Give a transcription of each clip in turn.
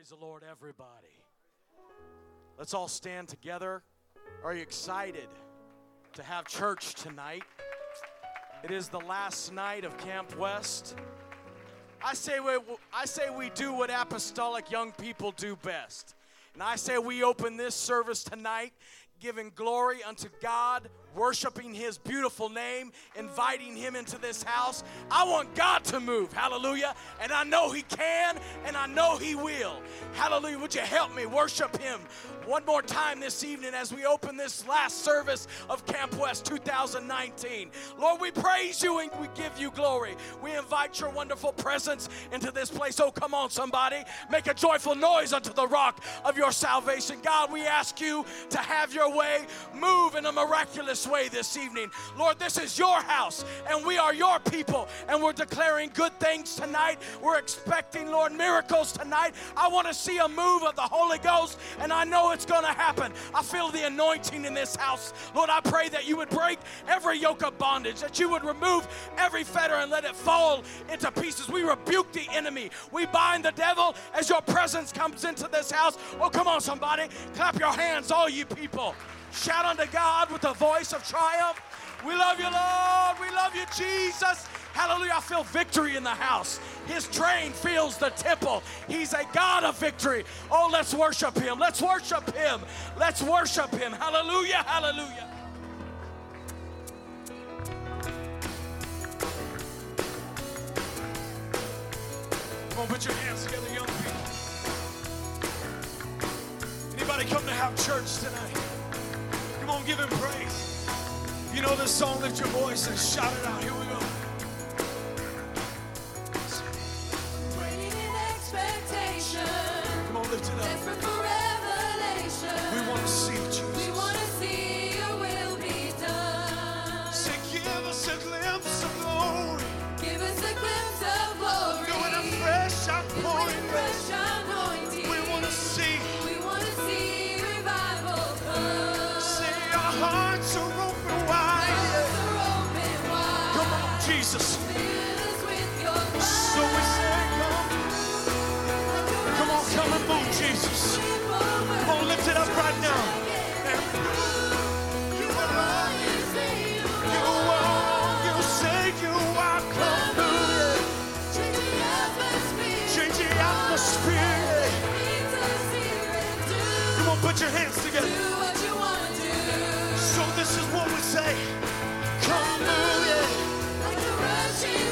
Praise the Lord, everybody. Let's all stand together. Are you excited to have church tonight? It is the last night of Camp West. I say we, I say we do what apostolic young people do best. And I say we open this service tonight giving glory unto God, worshiping His beautiful name, inviting Him into this house. I want God to move, hallelujah. And I know He can and I know He will. Hallelujah. Would you help me worship Him one more time this evening as we open this last service of Camp West 2019? Lord, we praise you and we give you glory. We invite your wonderful presence into this place. Oh, come on, somebody. Make a joyful noise unto the rock of your salvation. God, we ask you to have your way, move in a miraculous way this evening. Lord, this is your house and we are your people and we're declaring good things tonight. We're expecting, Lord, miracles tonight. I want to see a move of the Holy Ghost and I know it's going to happen. I feel the anointing in this house. Lord, I pray that you would break every yoke of bondage, that you would remove every fetter and let it fall into pieces. We rebuke the enemy. We bind the devil as your presence comes into this house. Oh, come on, somebody. Clap your hands, all you people. Shout unto God with a voice of triumph. We love you, Lord. We love you, Jesus. Hallelujah. I feel victory in the house. His train fills the temple. He's a God of victory. Oh, let's worship him. Let's worship him. Let's worship him. Hallelujah. Hallelujah. Come on, put your hands together, young people. Anybody come to have church tonight? Come on, give him praise. You know this song, lift your voice and shout it out. Here we go. Waiting in expectation, Come on, lift it up. desperate for revelation. We want to see Jesus. We want to see your will be done. Say, give us a glimpse of glory. Give us a glimpse of glory. Do it a fresh With outpouring. fresh anointing. We want put your hands together. So this is what we say. Come move it.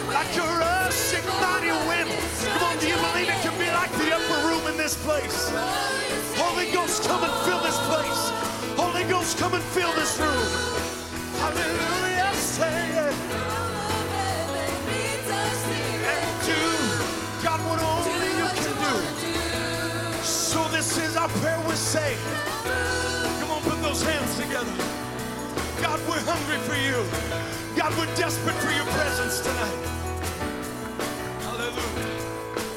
Like a rushing mighty wind. Come on, do you believe it can be like the upper room in this place? Holy Ghost, come and fill this place. Holy Ghost, come and fill this room. Hallelujah, say. Come on, put those hands together. God, we're hungry for you. God, we're desperate for your presence tonight. Hallelujah.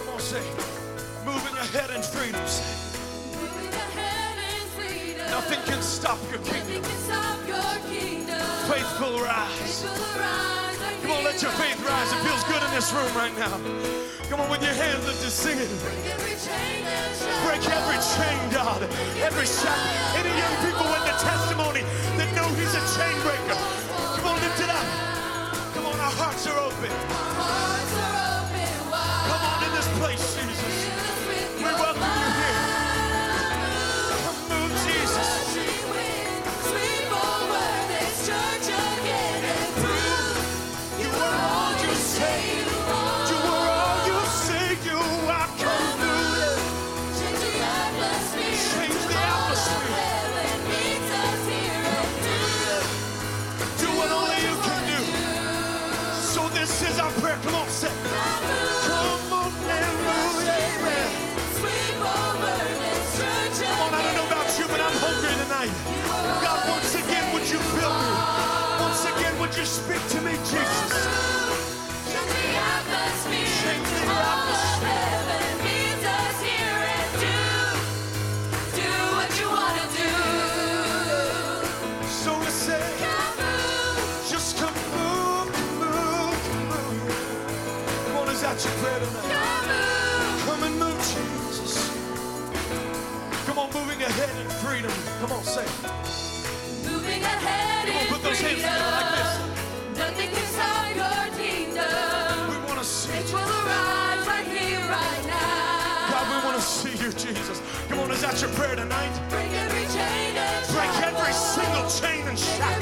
Come on, say, moving ahead in freedom. Nothing can stop your kingdom. Faithful rise. Come on, let your faith rise. It feels good in this room right now. Come on, with your hands lifted, sing it. Break every chain, God. Every shackle. Speak to me, Jesus. The atmosphere. Your prayer tonight. Come, Come and move, Jesus. Come on, moving ahead in freedom. Come on, say. Moving ahead Come on, put those freedom. Hands Jesus. Come on, is that your prayer tonight? Break every chain and. Break every single chain and shackle.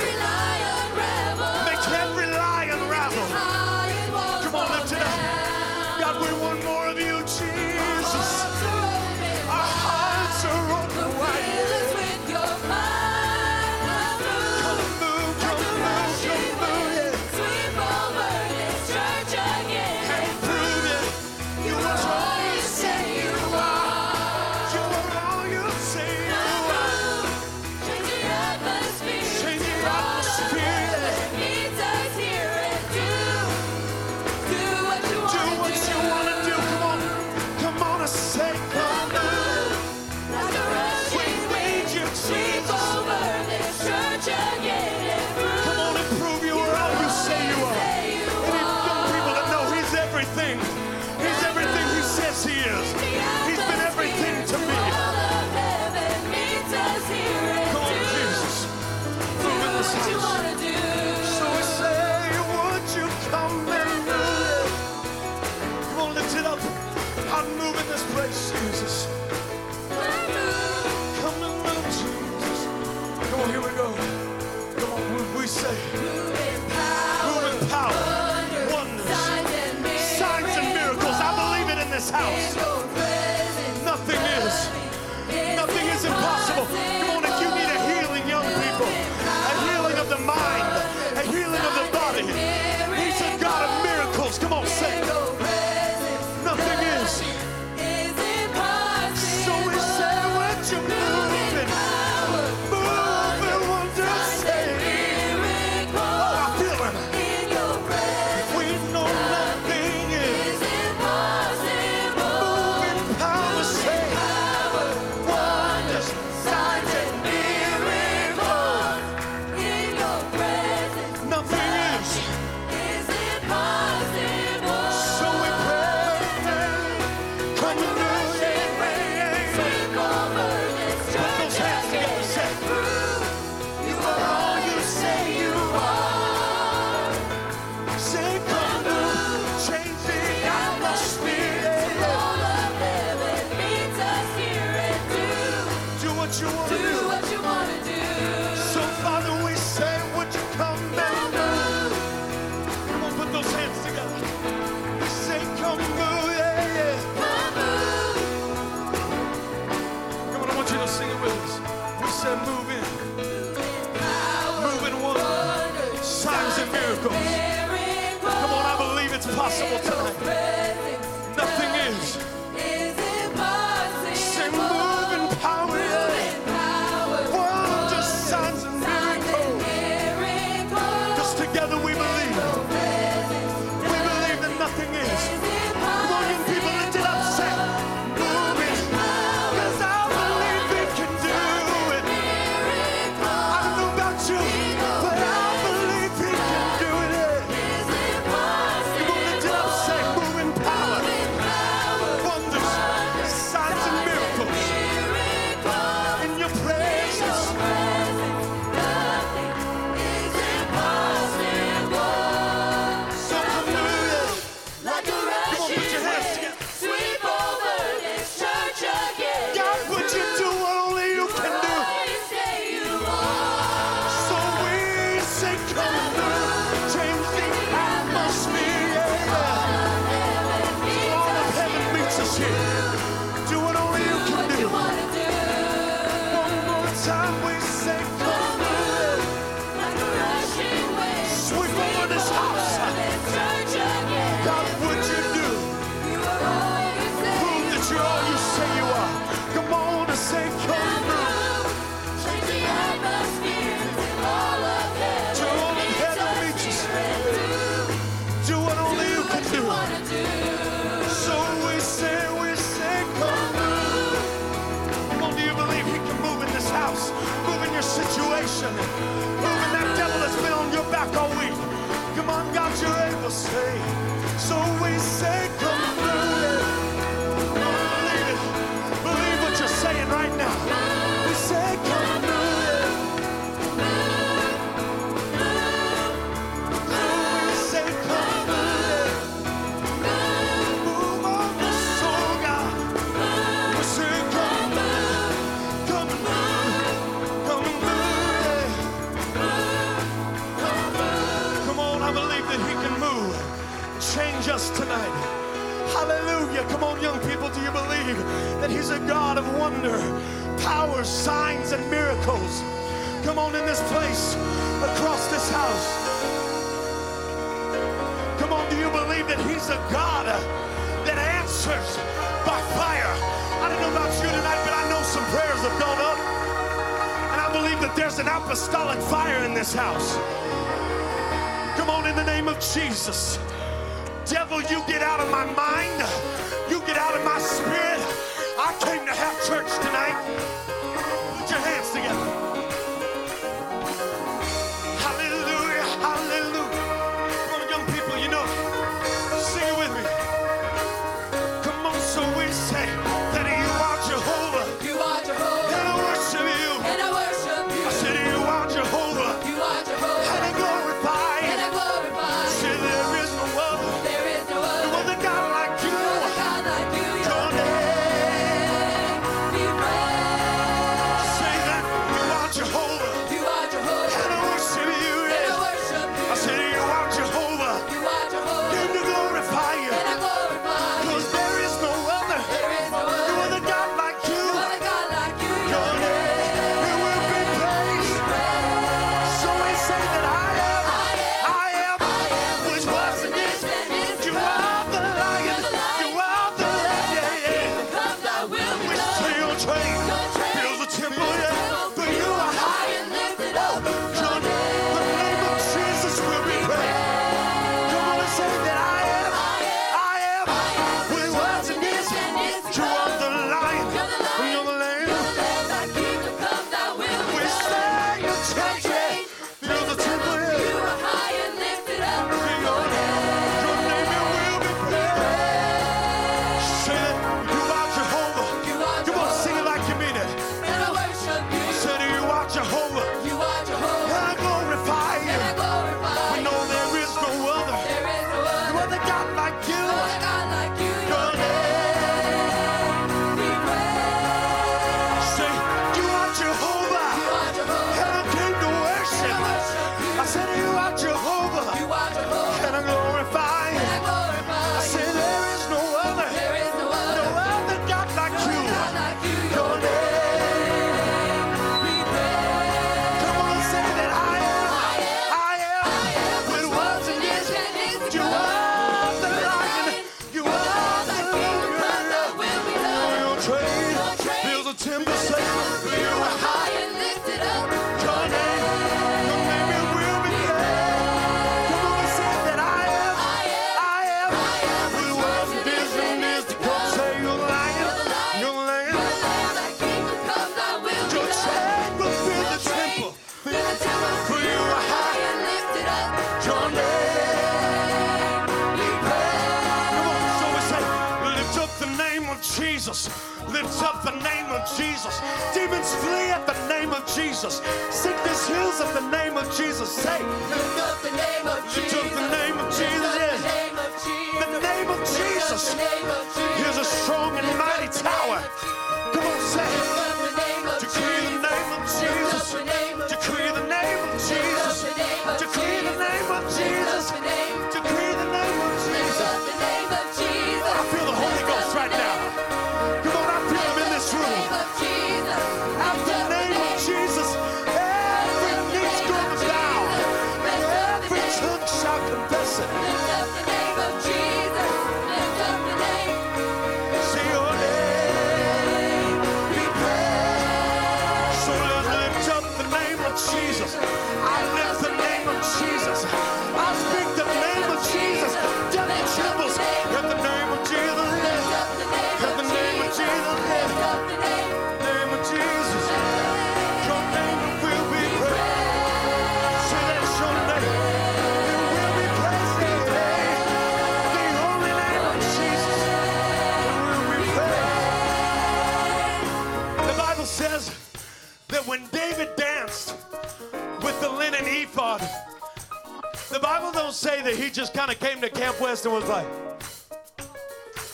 And was like,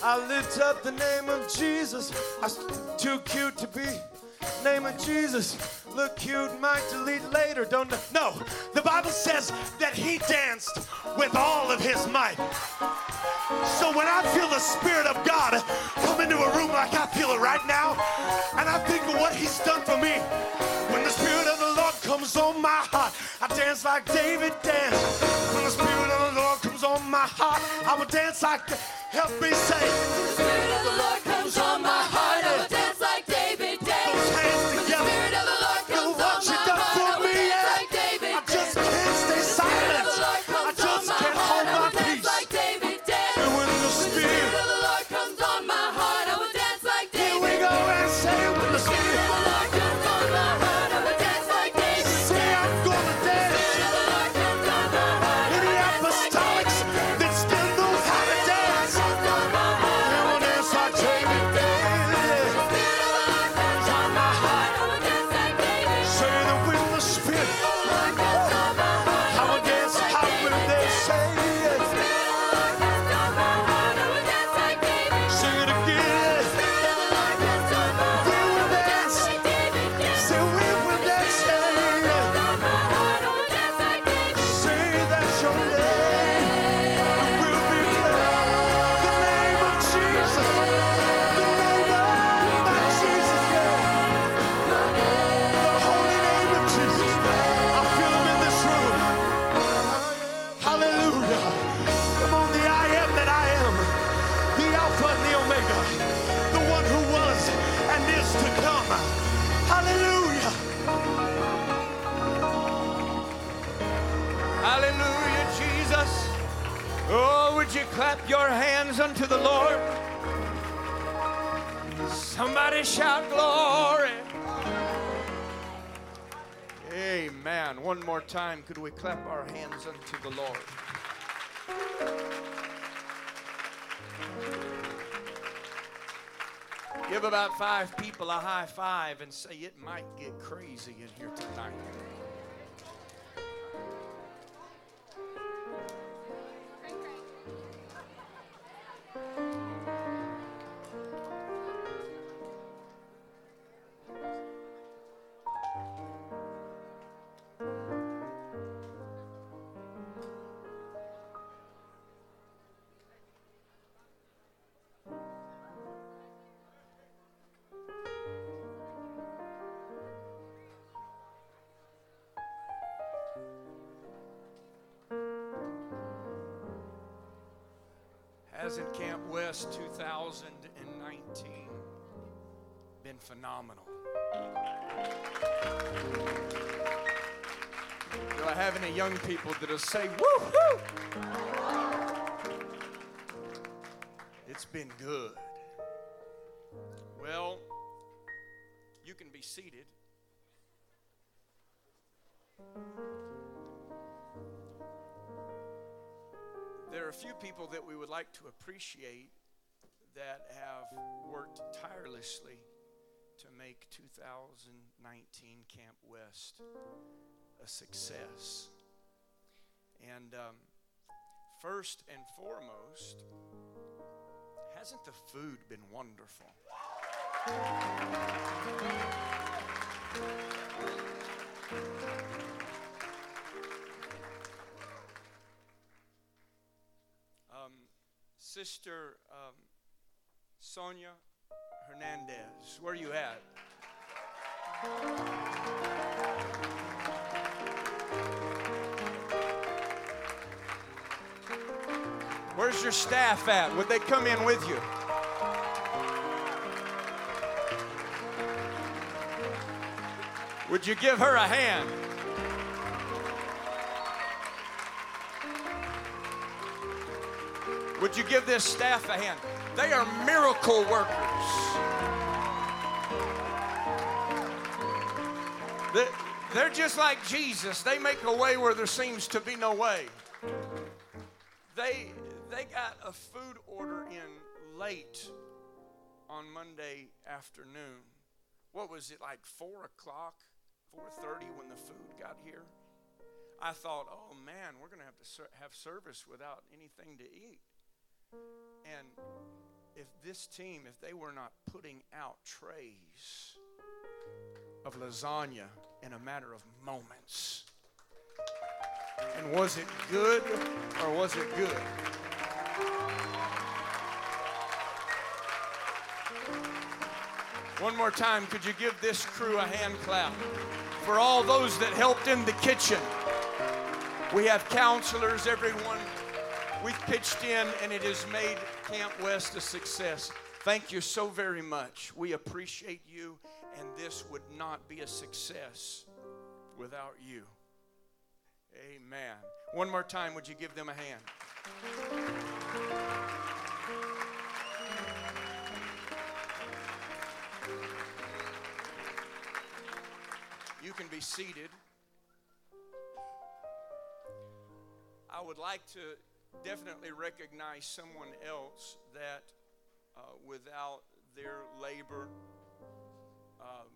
I lift up the name of Jesus. I'm too cute to be Name of Jesus. Look cute, might delete later. Don't know. No, the Bible says that he danced with all of his might. So when I feel the Spirit of God come into a room like I feel it right now, and I think of what he's done for me, when the Spirit of the Lord comes on my heart, I dance like David danced. When the Spirit on my heart, I will dance like. Help me say. The Spirit of the Lord comes on my heart. One more time, could we clap our hands unto the Lord? Give about five people a high five and say it might get crazy in here tonight. Hasn't Camp West 2019 been phenomenal? Do I have any young people that'll say, woo-hoo? It's been good. Well, you can be seated. That we would like to appreciate that have worked tirelessly to make 2019 Camp West a success. And um, first and foremost, hasn't the food been wonderful? Sister um, Sonia Hernandez, where are you at? Where's your staff at? Would they come in with you? Would you give her a hand? Would you give this staff a hand? They are miracle workers. They- They're just like Jesus. They make a way where there seems to be no way. They they got a food order in late on Monday afternoon. What was it like four o'clock, four thirty when the food got here? I thought, oh man, we're gonna have to ser- have service without anything to eat. And if this team, if they were not putting out trays of lasagna in a matter of moments. And was it good or was it good? One more time, could you give this crew a hand clap? For all those that helped in the kitchen. We have counselors, everyone. We've pitched in, and it has made Camp West a success. Thank you so very much. We appreciate you, and this would not be a success without you. Amen. One more time, would you give them a hand? You can be seated. I would like to definitely recognize someone else that uh, without their labor, um,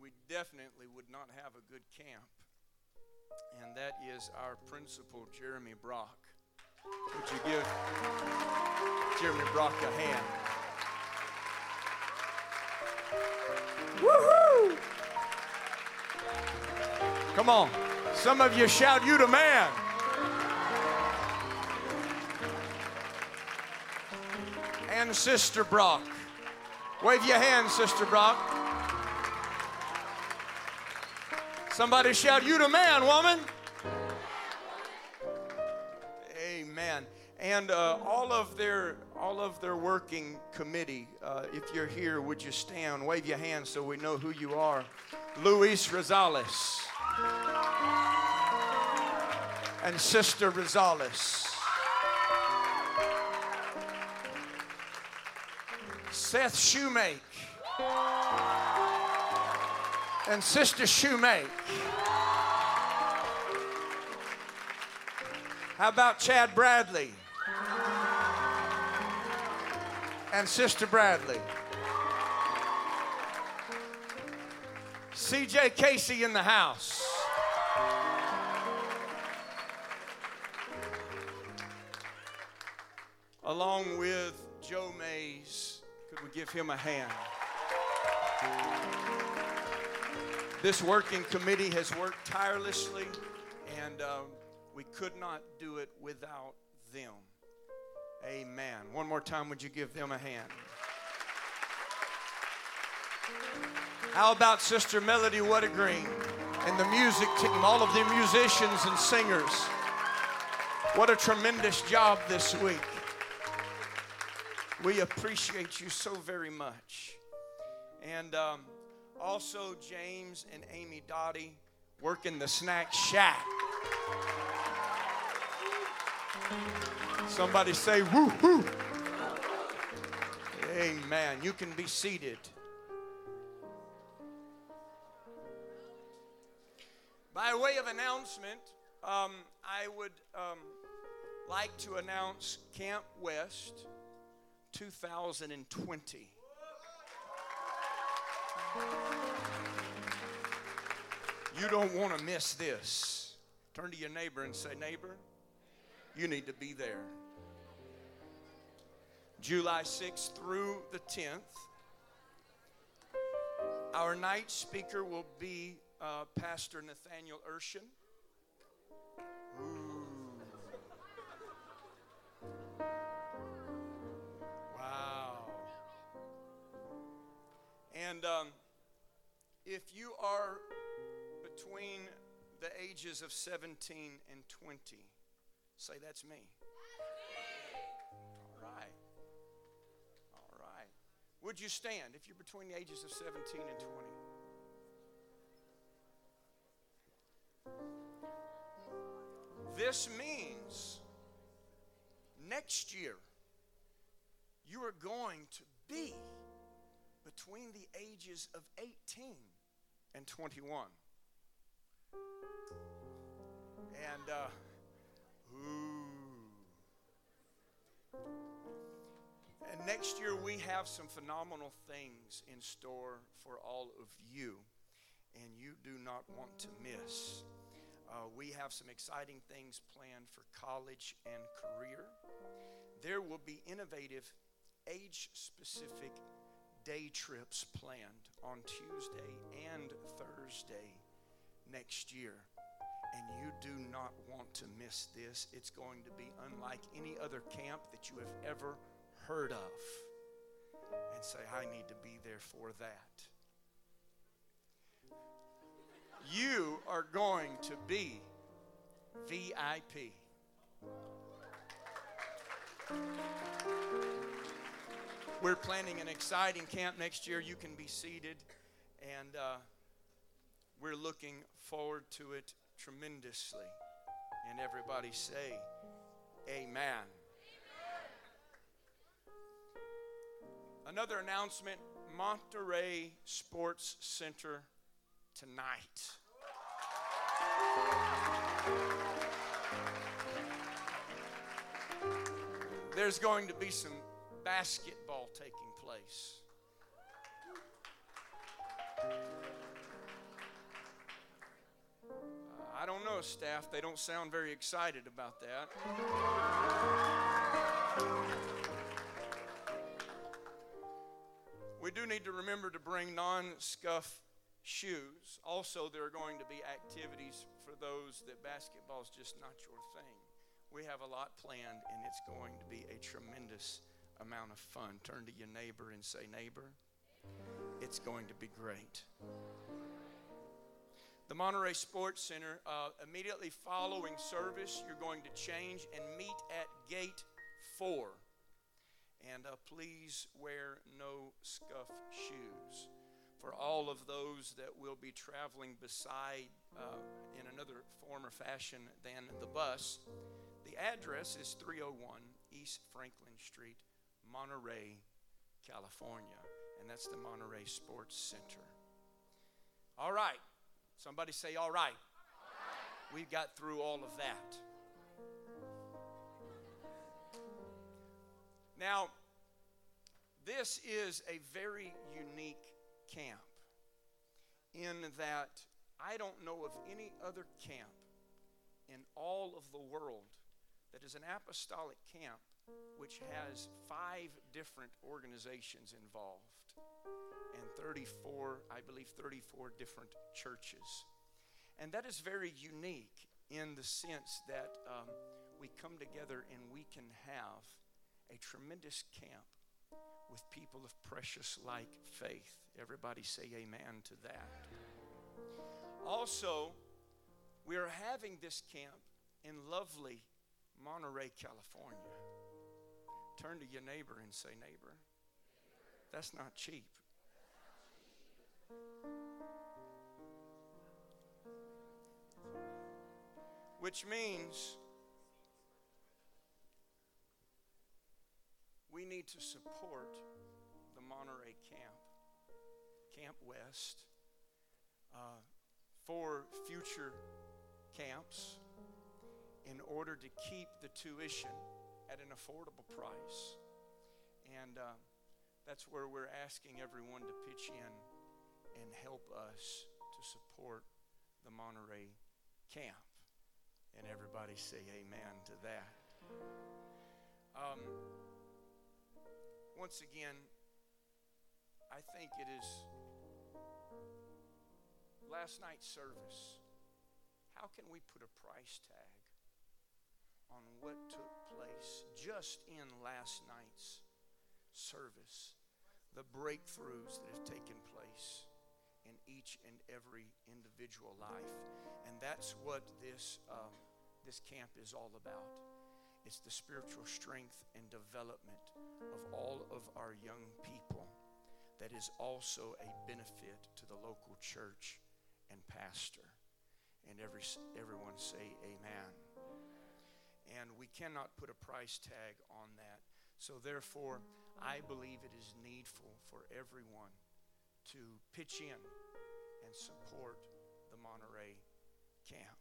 we definitely would not have a good camp. And that is our principal, Jeremy Brock. Would you give Jeremy Brock a hand? Woohoo! Come on. Some of you shout, You the man. And Sister Brock. Wave your hand, Sister Brock. Somebody shout, You the man, woman. Amen. And uh, all of their all of their working committee, uh, if you're here, would you stand? Wave your hand so we know who you are. Luis Rosales and Sister Rosales. Seth Shoemake and Sister Shoemake. How about Chad Bradley and Sister Bradley? CJ Casey in the house. Along with Joe Mays. Could we give him a hand? This working committee has worked tirelessly, and uh, we could not do it without them. Amen. One more time, would you give them a hand? How about Sister Melody Wettergreen and the music team, all of the musicians and singers? What a tremendous job this week. We appreciate you so very much. And um, also, James and Amy Dottie working the snack shack. Somebody say, woo hoo. Amen. You can be seated. By way of announcement, um, I would um, like to announce Camp West 2020. You don't want to miss this. Turn to your neighbor and say, Neighbor, you need to be there. July 6th through the 10th. Our night speaker will be uh, Pastor Nathaniel Urshan. And um, if you are between the ages of 17 and 20, say, That's me. All right. All right. Would you stand if you're between the ages of 17 and 20? This means next year you are going to be between the ages of 18 and 21. And, uh, ooh. And next year we have some phenomenal things in store for all of you, and you do not want to miss. Uh, we have some exciting things planned for college and career. There will be innovative, age specific day trips planned on Tuesday and Thursday next year. And you do not want to miss this. It's going to be unlike any other camp that you have ever heard of. And say, I need to be there for that. You are going to be VIP. We're planning an exciting camp next year. You can be seated, and uh, we're looking forward to it tremendously. And everybody say, Amen. Another announcement Monterey Sports Center tonight. There's going to be some basketball taking place. I don't know, staff. They don't sound very excited about that. We do need to remember to bring non scuff shoes. Also, there are going to be activities for those that basketball is just not your thing. We have a lot planned, and it's going to be a tremendous amount of fun. Turn to your neighbor and say, Neighbor, it's going to be great. The Monterey Sports Center, uh, immediately following service, you're going to change and meet at gate four. And uh, please wear no scuff shoes. For all of those that will be traveling beside uh, in another form or fashion than the bus, the address is 301 East Franklin Street, Monterey, California. And that's the Monterey Sports Center. All right. Somebody say, all right. We got through all of that. Now, this is a very unique camp in that I don't know of any other camp in all of the world that is an apostolic camp which has five different organizations involved and 34, I believe, 34 different churches. And that is very unique in the sense that um, we come together and we can have a tremendous camp with people of precious like faith. Everybody say amen to that. Also, we are having this camp in lovely Monterey, California. Turn to your neighbor and say, Neighbor, that's not cheap. Which means we need to support the Monterey camp, Camp West, uh, for future camps in order to keep the tuition at an affordable price. And uh, that's where we're asking everyone to pitch in and help us to support the Monterey camp. And everybody say amen to that. Um, once again, I think it is last night's service. How can we put a price tag on what took place just in last night's service? The breakthroughs that have taken place in each and every individual life. And that's what this, um, this camp is all about. It's the spiritual strength and development of all of our young people that is also a benefit to the local church and pastor. And every, everyone say amen. And we cannot put a price tag on that. So, therefore, I believe it is needful for everyone to pitch in and support the Monterey camp.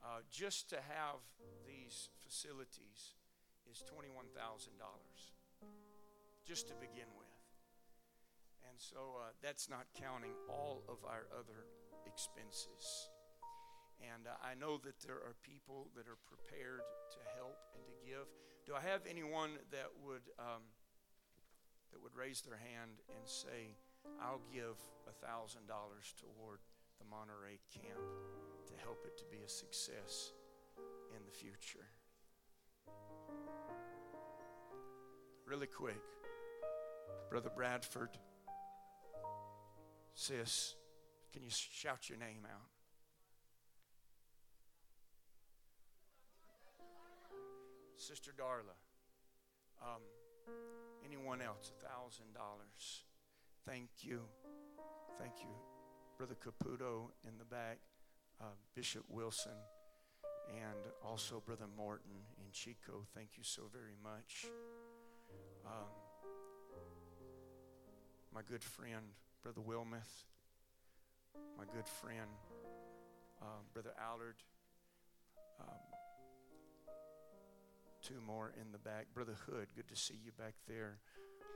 Uh, just to have these facilities is $21,000, just to begin with. And so uh, that's not counting all of our other expenses. And uh, I know that there are people that are prepared to help and to give. Do I have anyone that would um, that would raise their hand and say, I'll give $1,000 toward the Monterey camp to help it to be a success in the future? Really quick, Brother Bradford, sis, can you shout your name out? Sister Darla. Um, anyone else? A thousand dollars. Thank you. Thank you. Brother Caputo in the back, uh, Bishop Wilson, and also Brother Morton in Chico. Thank you so very much. Um, my good friend, Brother Wilmuth, my good friend, um, Brother Allard, um, two more in the back. Brother Hood, good to see you back there.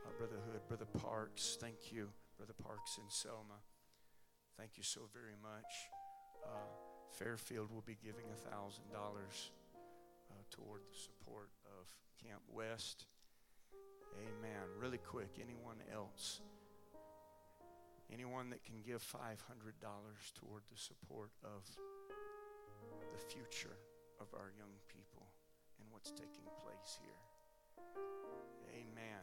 Uh, Brother Hood, Brother Parks, thank you. Brother Parks and Selma, thank you so very much. Uh, Fairfield will be giving $1,000 uh, toward the support of Camp West. Amen. Really quick, anyone else? Anyone that can give $500 toward the support of the future of our young people what's taking place here. Amen.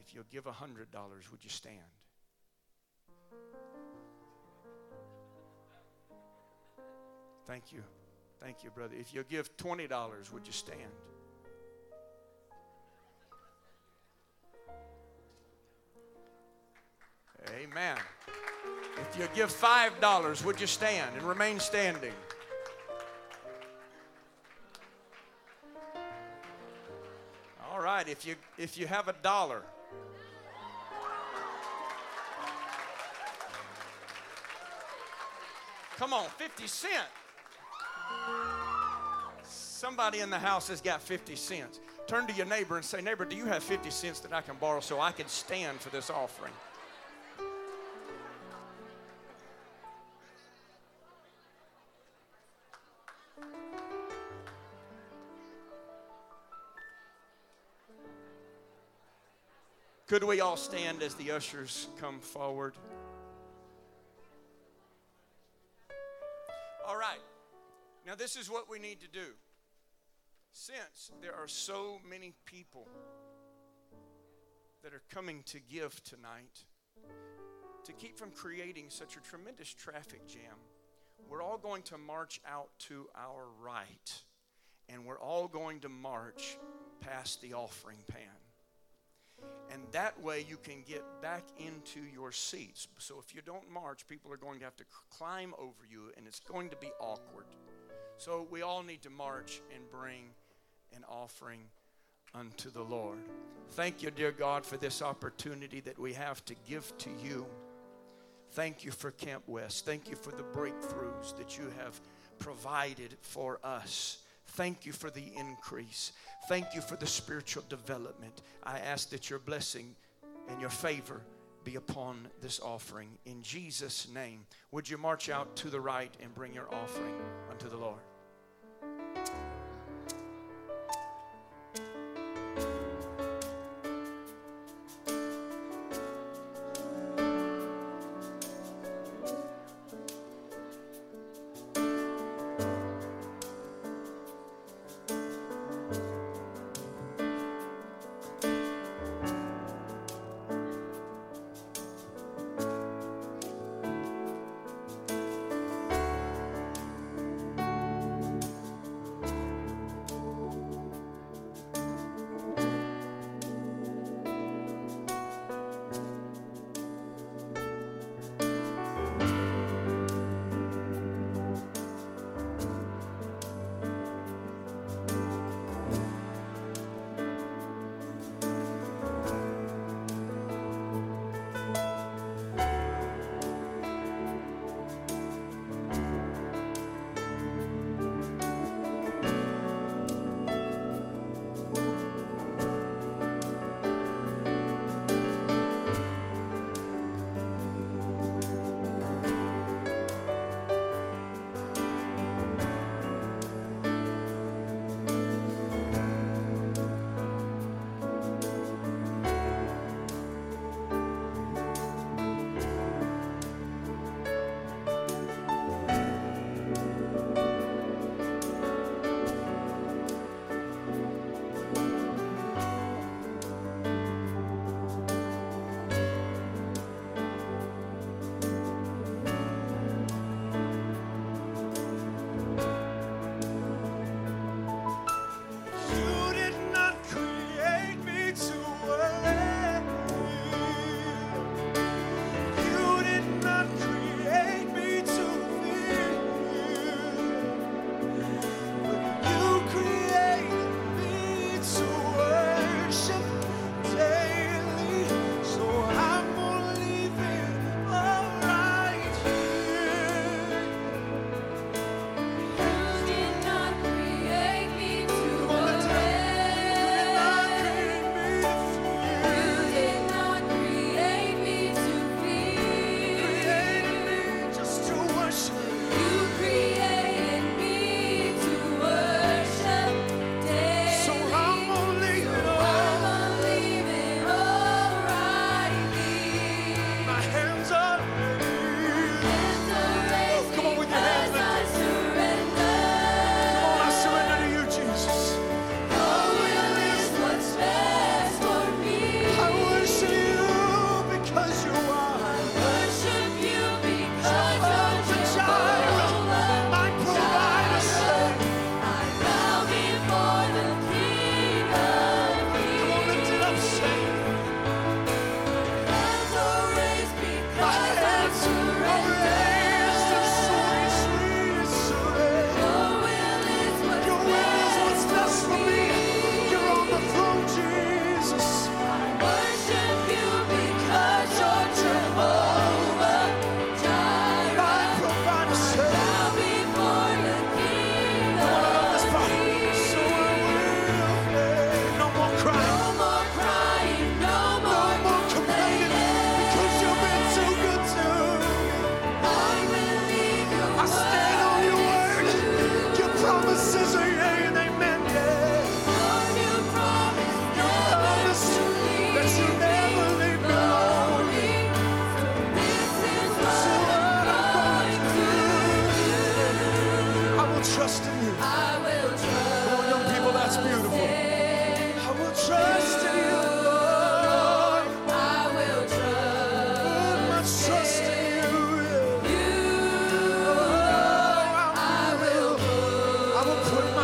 If you'll give $100, would you stand? Thank you. Thank you, brother. If you'll give $20, would you stand? Amen. If you give $5, would you stand and remain standing? If you if you have a dollar. Come on, 50 cent. Somebody in the house has got 50 cents. Turn to your neighbor and say, Neighbor, do you have 50 cents that I can borrow so I can stand for this offering? Could we all stand as the ushers come forward? All right. Now, this is what we need to do. Since there are so many people that are coming to give tonight, to keep from creating such a tremendous traffic jam, we're all going to march out to our right, and we're all going to march past the offering pan. And that way you can get back into your seats. So if you don't march, people are going to have to climb over you, and it's going to be awkward. So we all need to march and bring an offering unto the Lord. Thank you, dear God, for this opportunity that we have to give to you. Thank you for Camp West. Thank you for the breakthroughs that you have provided for us. Thank you for the increase. Thank you for the spiritual development. I ask that your blessing and your favor be upon this offering. In Jesus' name, would you march out to the right and bring your offering unto the Lord?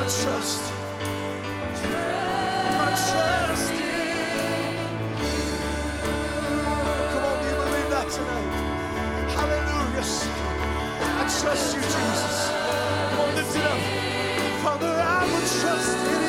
trust I trust Come on, do you believe that tonight? Hallelujah. I trust you, Jesus. Come on, lift it up. Father, I will trust you.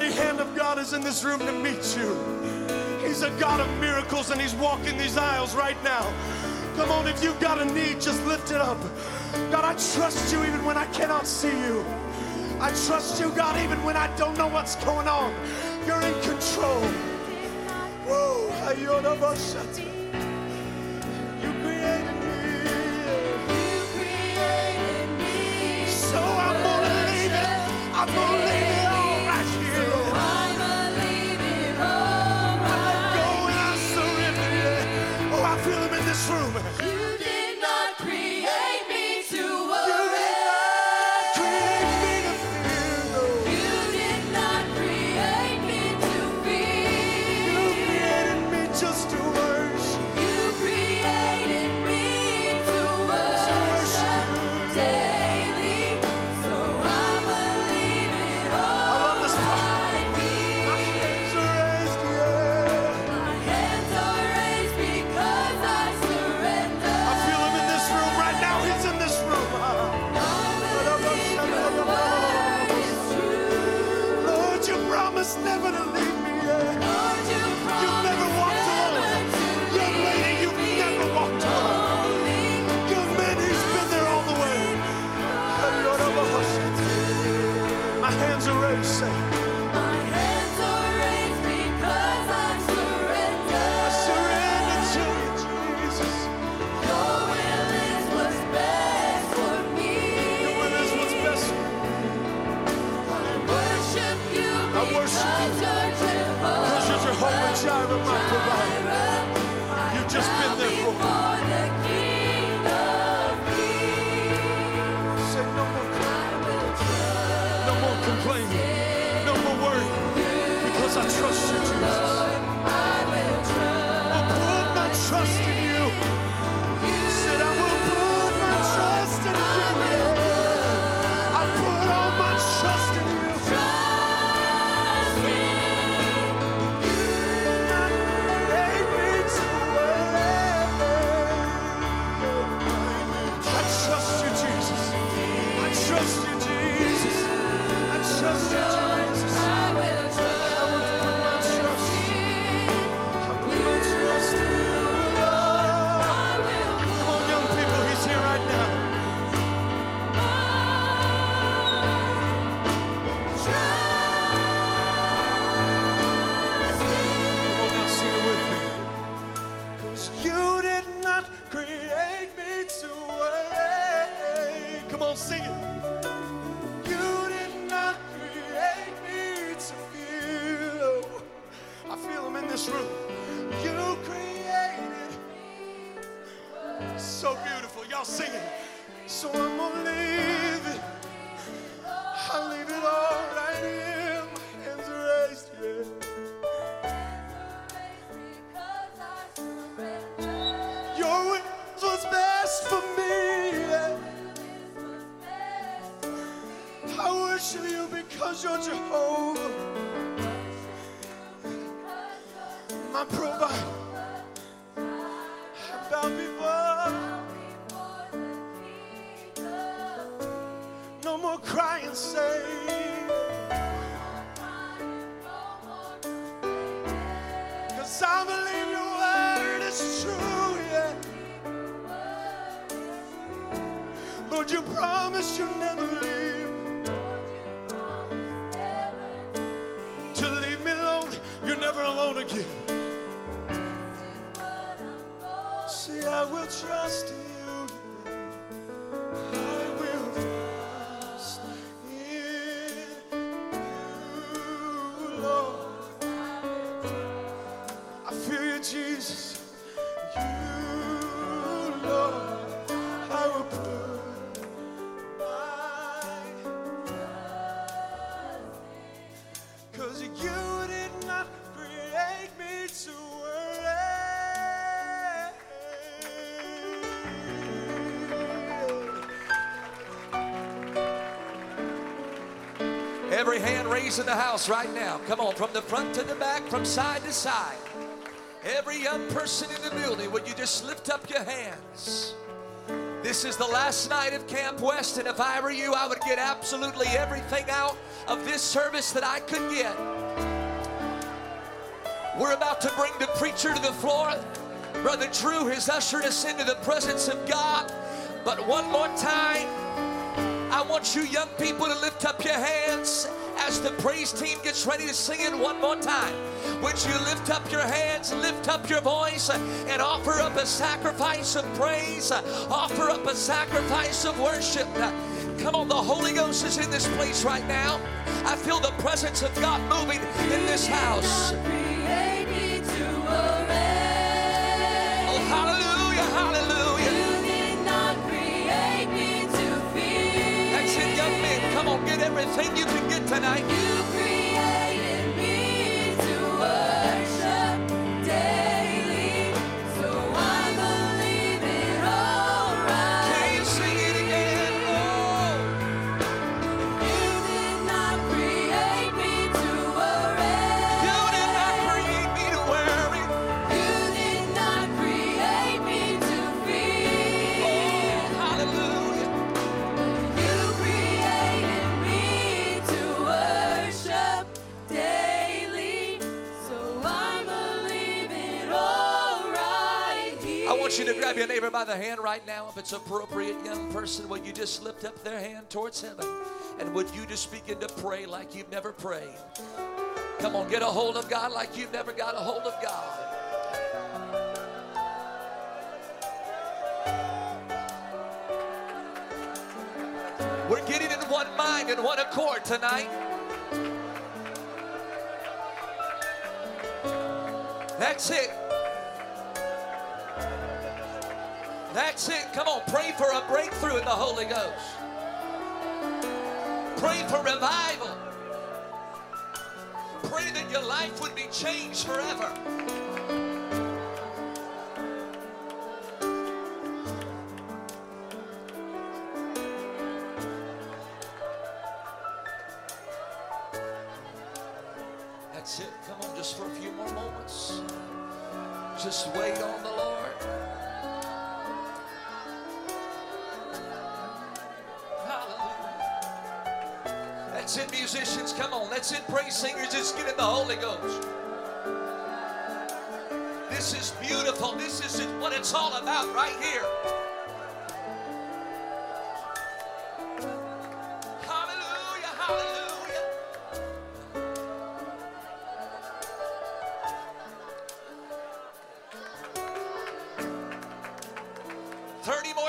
mighty hand of God is in this room to meet you. He's a God of miracles and He's walking these aisles right now. Come on, if you've got a need, just lift it up. God, I trust you even when I cannot see you. I trust you, God, even when I don't know what's going on. You're in control. Woo! Every hand raised in the house right now. Come on, from the front to the back, from side to side. Every young person in the building, would you just lift up your hands? This is the last night of Camp West, and if I were you, I would get absolutely everything out of this service that I could get. We're about to bring the preacher to the floor. Brother Drew has ushered us into the presence of God. But one more time, want you young people to lift up your hands as the praise team gets ready to sing it one more time. Would you lift up your hands, lift up your voice, and offer up a sacrifice of praise? Offer up a sacrifice of worship. Come on, the Holy Ghost is in this place right now. I feel the presence of God moving in this house. Tonight. By the hand right now. If it's appropriate, young person, would you just lift up their hand towards heaven? And would you just begin to pray like you've never prayed? Come on, get a hold of God like you've never got a hold of God. We're getting in one mind and one accord tonight. That's it. That's it. Come on, pray for a breakthrough in the Holy Ghost. Pray for revival. Pray that your life would be changed forever.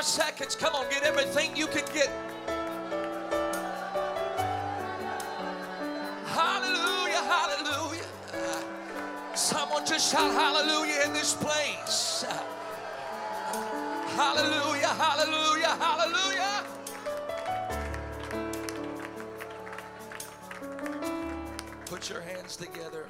More seconds. Come on, get everything you can get. Hallelujah, hallelujah. Someone just shout hallelujah in this place. Hallelujah, hallelujah, hallelujah. Put your hands together.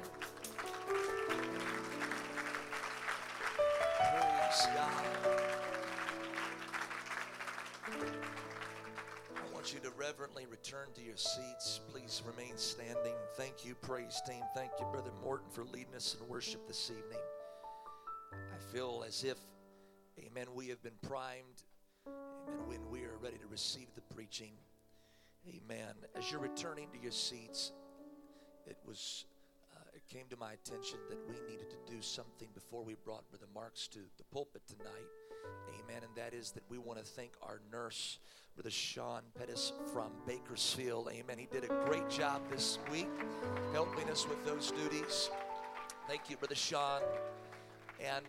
Return to your seats. Please remain standing. Thank you, praise team. Thank you, Brother Morton, for leading us in worship this evening. I feel as if, amen, we have been primed, amen, when we are ready to receive the preaching. Amen. As you're returning to your seats, it was uh, it came to my attention that we needed to do something before we brought Brother Marks to the pulpit tonight. Amen. And that is that we want to thank our nurse, Brother Sean Pettis from Bakersfield. Amen. He did a great job this week helping us with those duties. Thank you, Brother Sean. And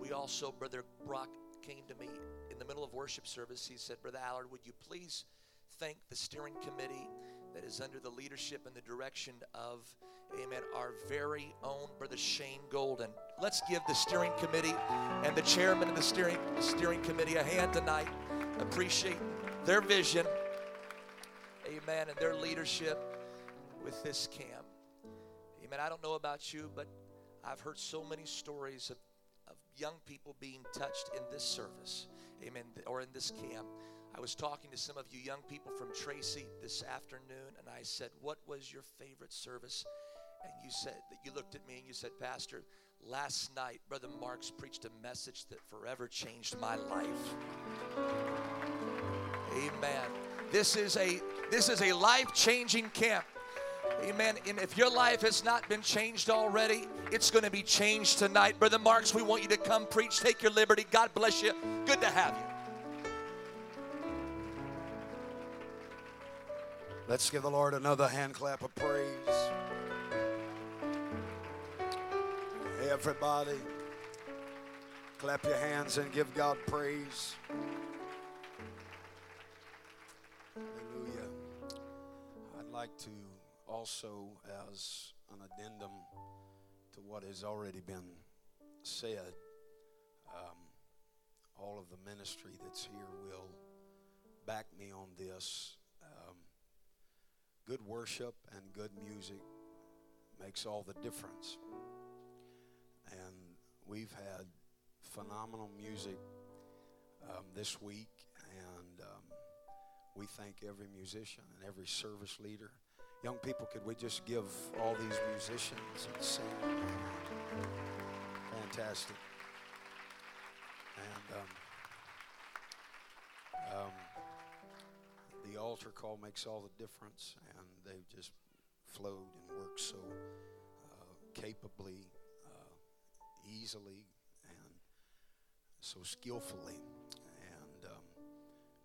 we also, Brother Brock came to me in the middle of worship service. He said, Brother Allard, would you please thank the steering committee that is under the leadership and the direction of, amen, our very own Brother Shane Golden. Let's give the steering committee and the chairman of the steering, steering committee a hand tonight. Appreciate their vision, amen, and their leadership with this camp. Amen. I don't know about you, but I've heard so many stories of, of young people being touched in this service, amen, or in this camp. I was talking to some of you young people from Tracy this afternoon, and I said, What was your favorite service? And you said that you looked at me and you said, Pastor, last night Brother Marks preached a message that forever changed my life. Amen. This is a this is a life-changing camp. Amen. And if your life has not been changed already, it's going to be changed tonight. Brother Marks, we want you to come preach. Take your liberty. God bless you. Good to have you. Let's give the Lord another hand clap of praise. Everybody, clap your hands and give God praise. Hallelujah. I'd like to also, as an addendum to what has already been said, um, all of the ministry that's here will back me on this. Um, good worship and good music makes all the difference. We've had phenomenal music um, this week, and um, we thank every musician and every service leader. Young people, could we just give all these musicians and sing? Fantastic. And um, um, the altar call makes all the difference, and they've just flowed and worked so uh, capably, easily, and so skillfully. And um,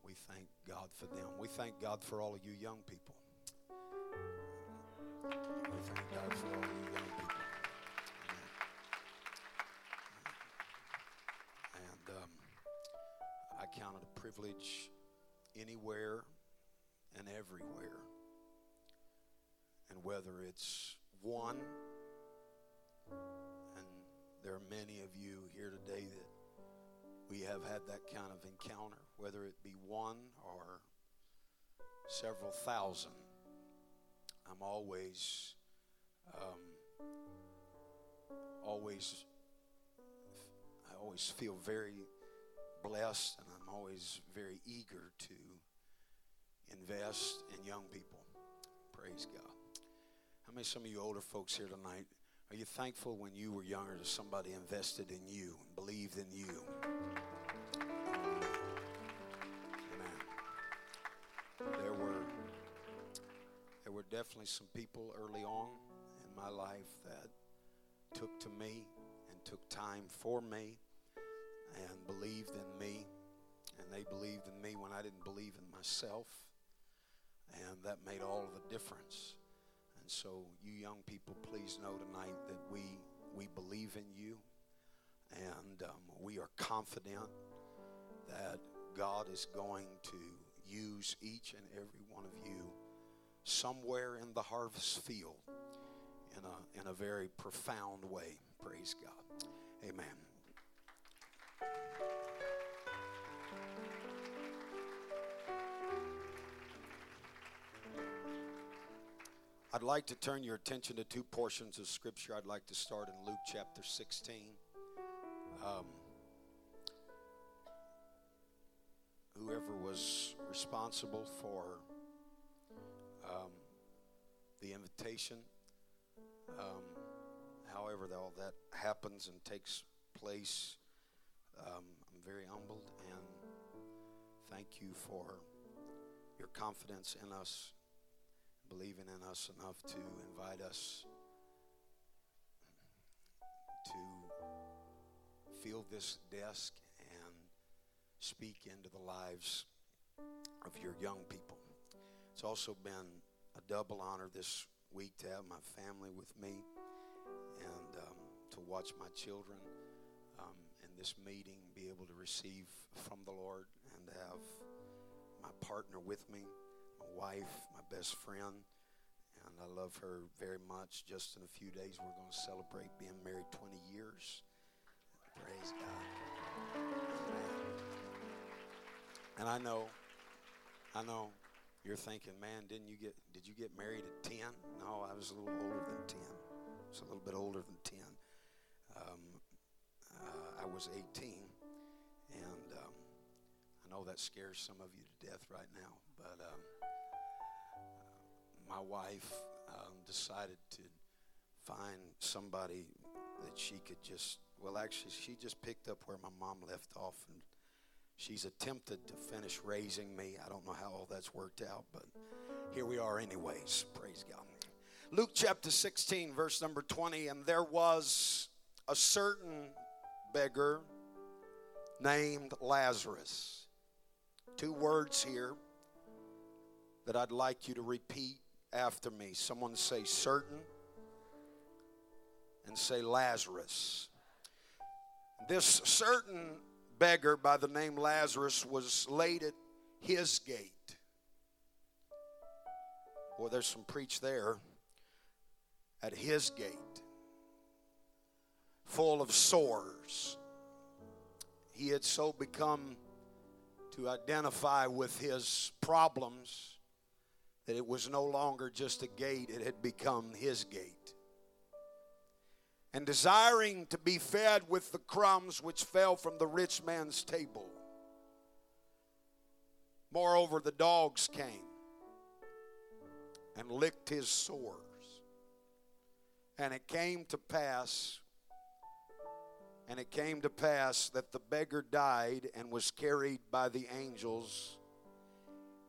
we thank God for them. We thank God for all of you young people. We thank God for all you young people. And um, I count it a privilege anywhere and everywhere. And whether it's one, there are many of you here today that we have had that kind of encounter, whether it be one or several thousand, I'm always, um, always, I always feel very blessed and I'm always very eager to invest in young people. Praise God. How many some of you older folks here tonight are you thankful when you were younger that somebody invested in you and believed in you? Amen. There were there were definitely some people early on in my life that took to me and took time for me and believed in me and they believed in me when I didn't believe in myself and that made all the difference. So, you young people, please know tonight that we we believe in you, and um, we are confident that God is going to use each and every one of you somewhere in the harvest field in a in a very profound way. Praise God. Amen. I'd like to turn your attention to two portions of Scripture. I'd like to start in Luke chapter 16. Um, whoever was responsible for um, the invitation, um, however all that happens and takes place, um, I'm very humbled and thank you for your confidence in us believing in us enough to invite us to fill this desk and speak into the lives of your young people. It's also been a double honor this week to have my family with me and um, to watch my children um, in this meeting be able to receive from the Lord and to have my partner with me my wife, my best friend, and I love her very much. Just in a few days, we're going to celebrate being married 20 years. Praise God. And I know, I know, you're thinking, man, didn't you get? Did you get married at 10? No, I was a little older than 10. I was a little bit older than 10. Um, uh, I was 18, and um, I know that scares some of you to death right now, but. Um, my wife um, decided to find somebody that she could just well actually she just picked up where my mom left off and she's attempted to finish raising me i don't know how all that's worked out but here we are anyways praise god Luke chapter 16, verse number 20. And there was a certain beggar named Lazarus. Two words here that I'd like you to repeat after me. Someone say certain and say Lazarus. This certain beggar by the name Lazarus was laid at his gate. Boy, there's some preach there. At his gate, full of sores. He had so become to identify with his problems that it was no longer just a gate, it had become his gate. And desiring to be fed with the crumbs which fell from the rich man's table. Moreover, the dogs came and licked his sores. And it came to pass, and it came to pass that the beggar died and was carried by the angels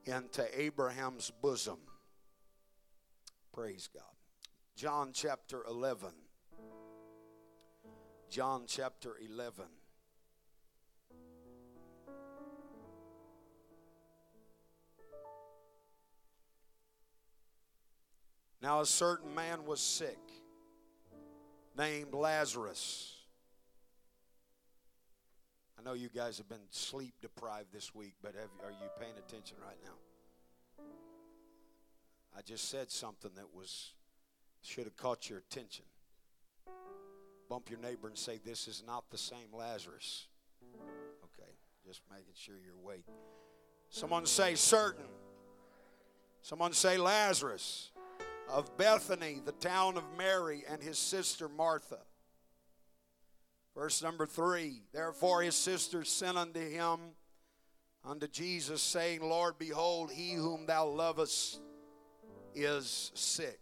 into Abraham's bosom. Praise God. John chapter 11. John chapter 11. Now, a certain man was sick, named Lazarus. I know you guys have been sleep deprived this week, but have, are you paying attention right now? I just said something that was should have caught your attention. Bump your neighbor and say, "This is not the same Lazarus." Okay, just making sure you're awake. Someone say certain. Someone say Lazarus of Bethany, the town of Mary, and his sister Martha. Verse number three Therefore his sister sent unto him, unto Jesus, saying, Lord, behold, he whom thou lovest is sick.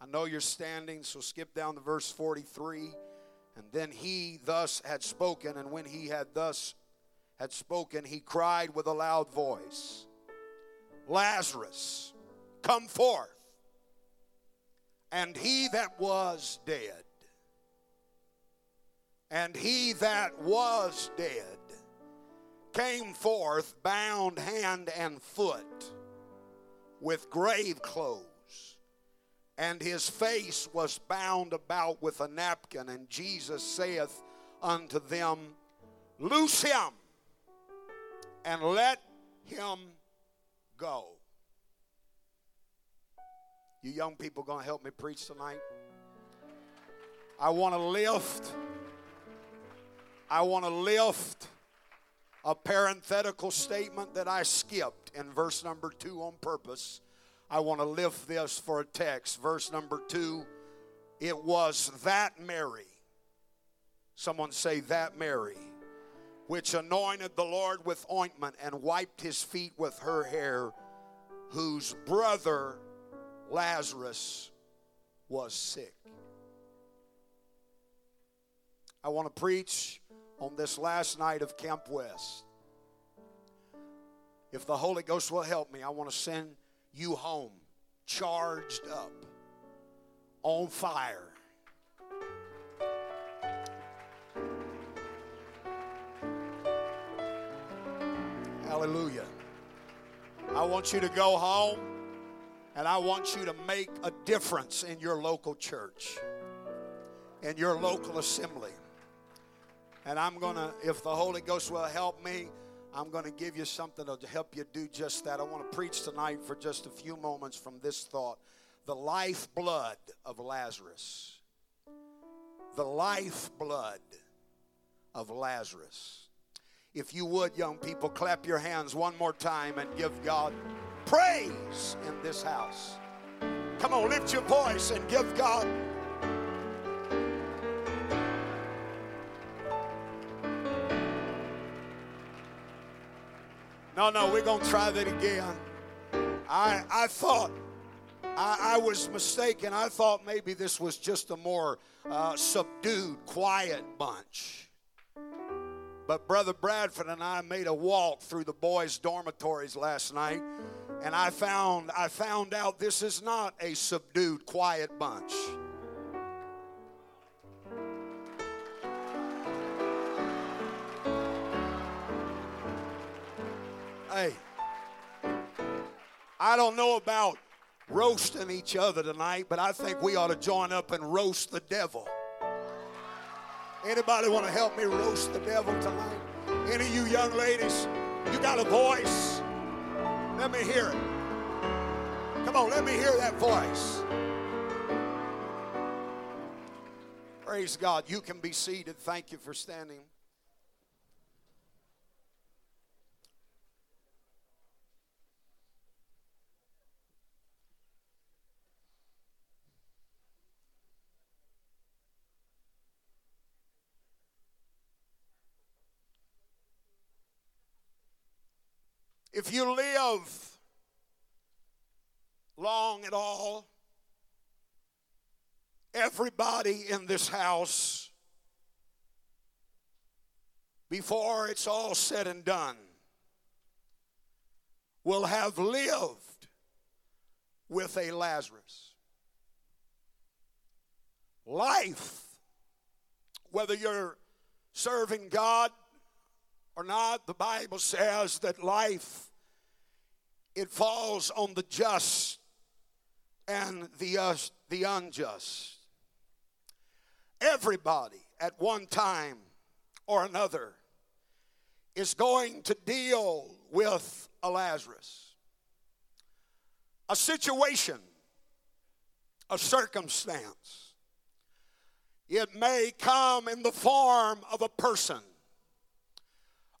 I know you're standing, so skip down to verse 43. And then he thus had spoken, and when he had thus had spoken, he cried with a loud voice, Lazarus, come forth. And he that was dead, and he that was dead came forth bound hand and foot with grave clothes, and his face was bound about with a napkin. And Jesus saith unto them, Loose him and let him go. You young people going to help me preach tonight? I want to lift. I want to lift a parenthetical statement that I skipped in verse number two on purpose. I want to lift this for a text. Verse number two it was that Mary. Someone say, that Mary, which anointed the Lord with ointment and wiped his feet with her hair, whose brother Lazarus was sick. I want to preach on this last night of Camp West. If the Holy Ghost will help me, I want to send you home charged up, on fire. Hallelujah. I want you to go home and I want you to make a difference in your local church, in your local assembly. And I'm going to, if the Holy Ghost will help me, I'm going to give you something to help you do just that. I want to preach tonight for just a few moments from this thought the lifeblood of Lazarus. The lifeblood of Lazarus. If you would, young people, clap your hands one more time and give God praise in this house. Come on, lift your voice and give God. No, no, we're going to try that again. I, I thought I, I, was mistaken. I thought maybe this was just a more uh, subdued, quiet bunch. But Brother Bradford and I made a walk through the boys' dormitories last night, And I found I found out this is not a subdued, quiet bunch. Hey, I don't know about roasting each other tonight, but I think we ought to join up and roast the devil. Anybody want to help me roast the devil tonight? Any of you young ladies, you got a voice? Let me hear it. Come on, let me hear that voice. Praise God. You can be seated. Thank you for standing. If you live long at all, everybody in this house, before it's all said and done, will have lived with a Lazarus. Life, whether you're serving God or not, the Bible says that life it falls on the just and the uh, the unjust. Everybody at one time or another is going to deal with a Lazarus. A situation, a circumstance. It may come in the form of a person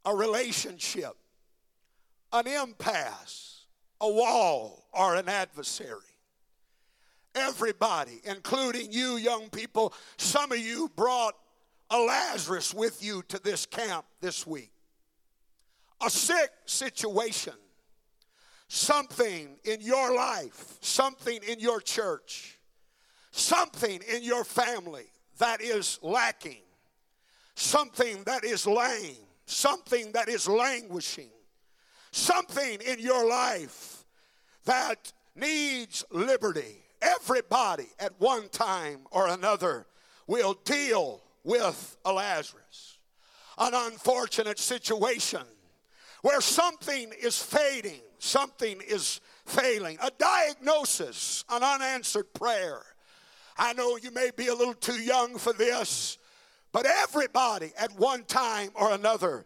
a relationship, an impasse, a wall, or an adversary. Everybody, including you young people, some of you brought a Lazarus with you to this camp this week. A sick situation, something in your life, something in your church, something in your family that is lacking, something that is lame something that is languishing, something in your life that needs liberty. Everybody at one time or another will deal with a Lazarus, an unfortunate situation where something is fading, something is failing, a diagnosis, an unanswered prayer. I know you may be a little too young for this, but everybody at one time or another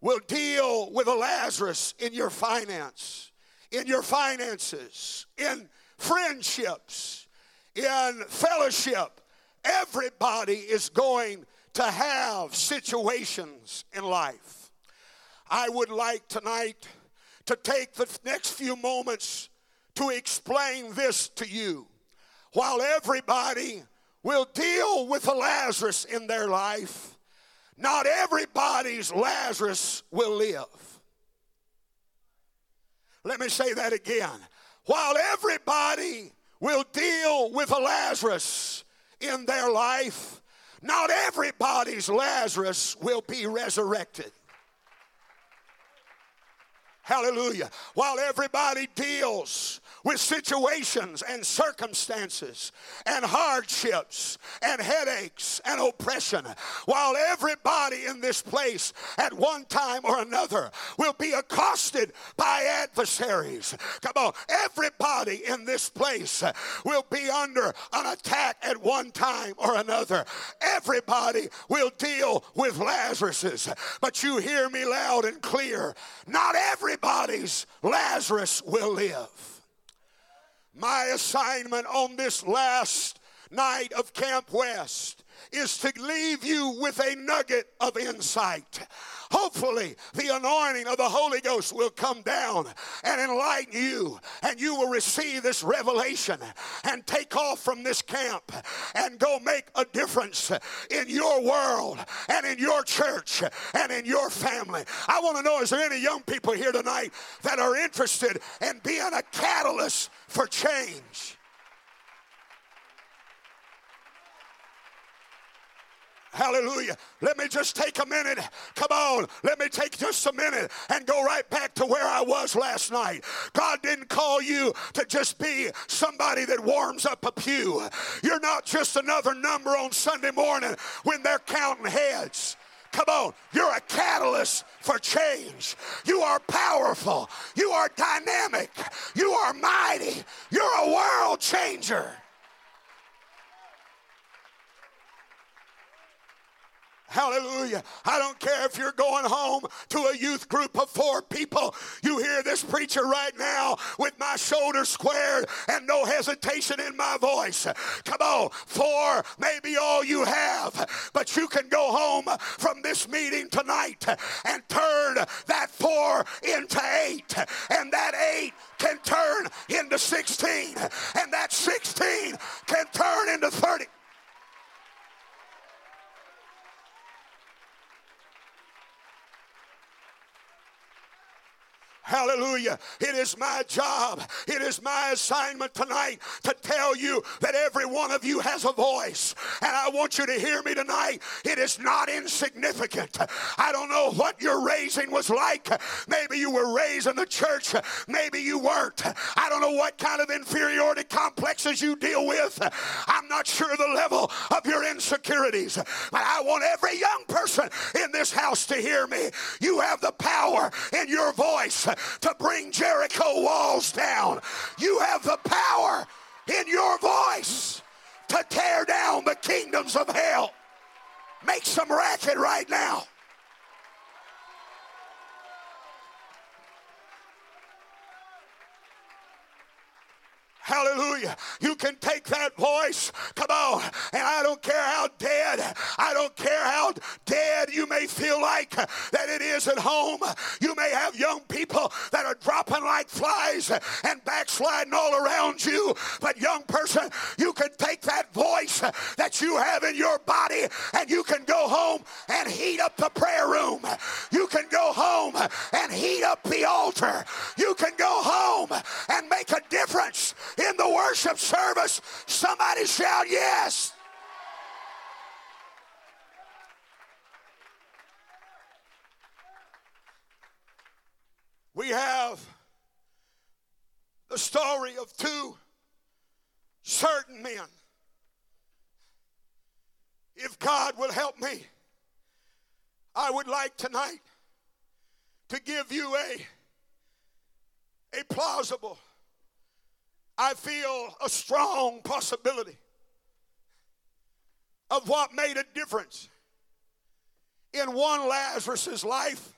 will deal with a Lazarus in your finance, in your finances, in friendships, in fellowship. Everybody is going to have situations in life. I would like tonight to take the next few moments to explain this to you. While everybody will deal with a Lazarus in their life, not everybody's Lazarus will live. Let me say that again. While everybody will deal with a Lazarus in their life, not everybody's Lazarus will be resurrected. Hallelujah. While everybody deals with situations and circumstances and hardships and headaches and oppression, while everybody in this place at one time or another will be accosted by adversaries. Come on, everybody in this place will be under an attack at one time or another. Everybody will deal with Lazarus's. But you hear me loud and clear. Not everybody's Lazarus will live. My assignment on this last night of Camp West is to leave you with a nugget of insight. Hopefully, the anointing of the Holy Ghost will come down and enlighten you, and you will receive this revelation and take off from this camp and go make a difference in your world and in your church and in your family. I want to know is there any young people here tonight that are interested in being a catalyst for change? Hallelujah. Let me just take a minute. Come on. Let me take just a minute and go right back to where I was last night. God didn't call you to just be somebody that warms up a pew. You're not just another number on Sunday morning when they're counting heads. Come on, you're a catalyst for change. You are powerful. You are dynamic. You are mighty. You're a world changer. Hallelujah. I don't care if you're going home to a youth group of four people. You hear this preacher right now with my shoulders squared and no hesitation in my voice. Come on, four may be all you have, but you can go home from this meeting tonight and turn that four into eight, and that eight can turn into 16, and that 16 can turn into 30. Hallelujah. It is my job. It is my assignment tonight to tell you that every one of you has a voice. And I want you to hear me tonight. It is not insignificant. I don't know what your raising was like. Maybe you were raised in the church. Maybe you weren't. I don't know what kind of inferiority complexes you deal with. I'm not sure the level of your insecurities. But I want every young person in this house to hear me. You have the power in your voice to bring Jericho walls down. You have the power in your voice to tear down the kingdoms of hell. Make some racket right now. Hallelujah. You can take that voice. Come on. And I don't care how dead, I don't care how dead you may feel like that it is at home. You may have young people that are dropping like flies and backsliding all around you. But, young person, you can take that voice that you have in your body and you can go home and heat up the prayer room. You can go home and heat up the altar. You can go home and make a difference in the worship service. Somebody shout yes. We have the story of two certain men. If God will help me, I would like tonight to give you a, a plausible I feel a strong possibility of what made a difference in one Lazarus's life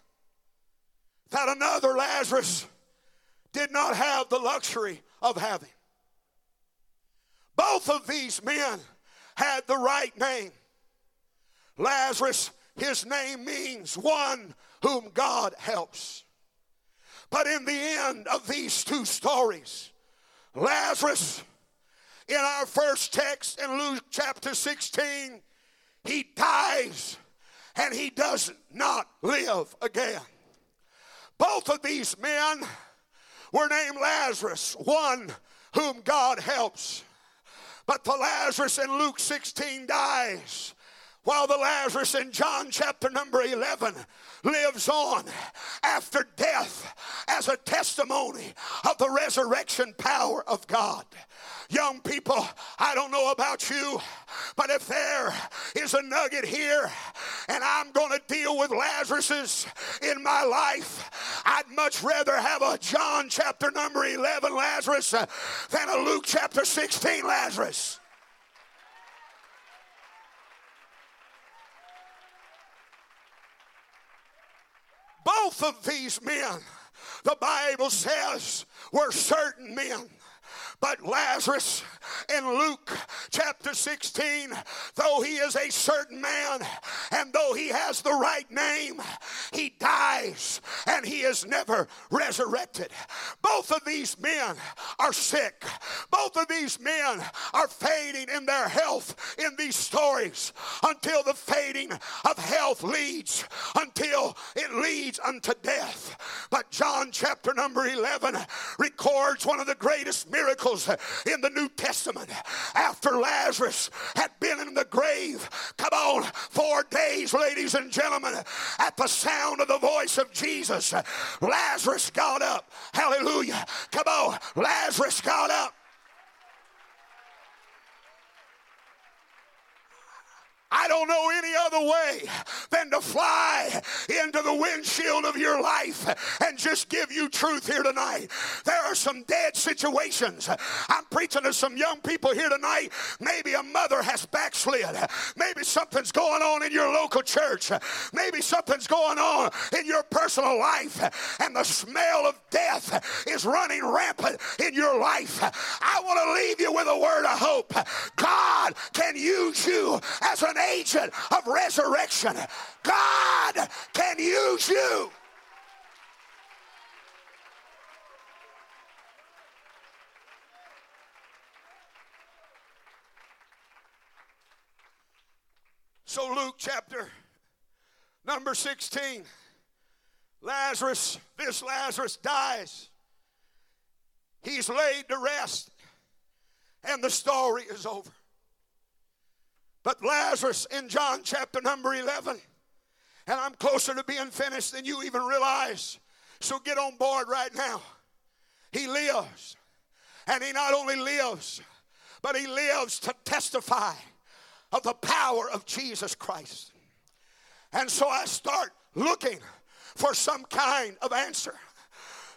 that another Lazarus did not have the luxury of having. Both of these men had the right name. Lazarus, his name means one whom God helps. But in the end of these two stories, Lazarus, in our first text in Luke chapter 16, he dies and he does not live again. Both of these men were named Lazarus, one whom God helps. But the Lazarus in Luke 16 dies, while the Lazarus in John chapter number 11 lives on after death as a testimony of the resurrection power of God. Young people, I don't know about you, but if there is a nugget here and I'm going to deal with Lazarus's in my life, I'd much rather have a John chapter number 11 Lazarus than a Luke chapter 16 Lazarus. Both of these men, the Bible says, were certain men. But Lazarus in Luke chapter 16, though he is a certain man and though he has the right name, he dies and he is never resurrected. Both of these men are sick. Both of these men are fading in their health in these stories until the fading of health leads, until it leads unto death. But John chapter number 11 records one of the greatest miracles in the New Testament. After Lazarus had been in the grave, come on, four days, ladies and gentlemen, at the sound of the voice of Jesus, Lazarus got up. Hallelujah. Come on, Lazarus got up. I don't know any other way than to fly into the windshield of your life and just give you truth here tonight. There are some dead situations. I'm preaching to some young people here tonight. Maybe a mother has backslid. Maybe something's going on in your local church. Maybe something's going on in your personal life, and the smell of death is running rampant in your life. I want to leave you with a word of hope. God can use you as an agent of resurrection. God can use you. So, Luke chapter number 16, Lazarus, this Lazarus dies. He's laid to rest, and the story is over. But Lazarus in John chapter number 11, and I'm closer to being finished than you even realize. So get on board right now. He lives. And he not only lives, but he lives to testify of the power of Jesus Christ. And so I start looking for some kind of answer.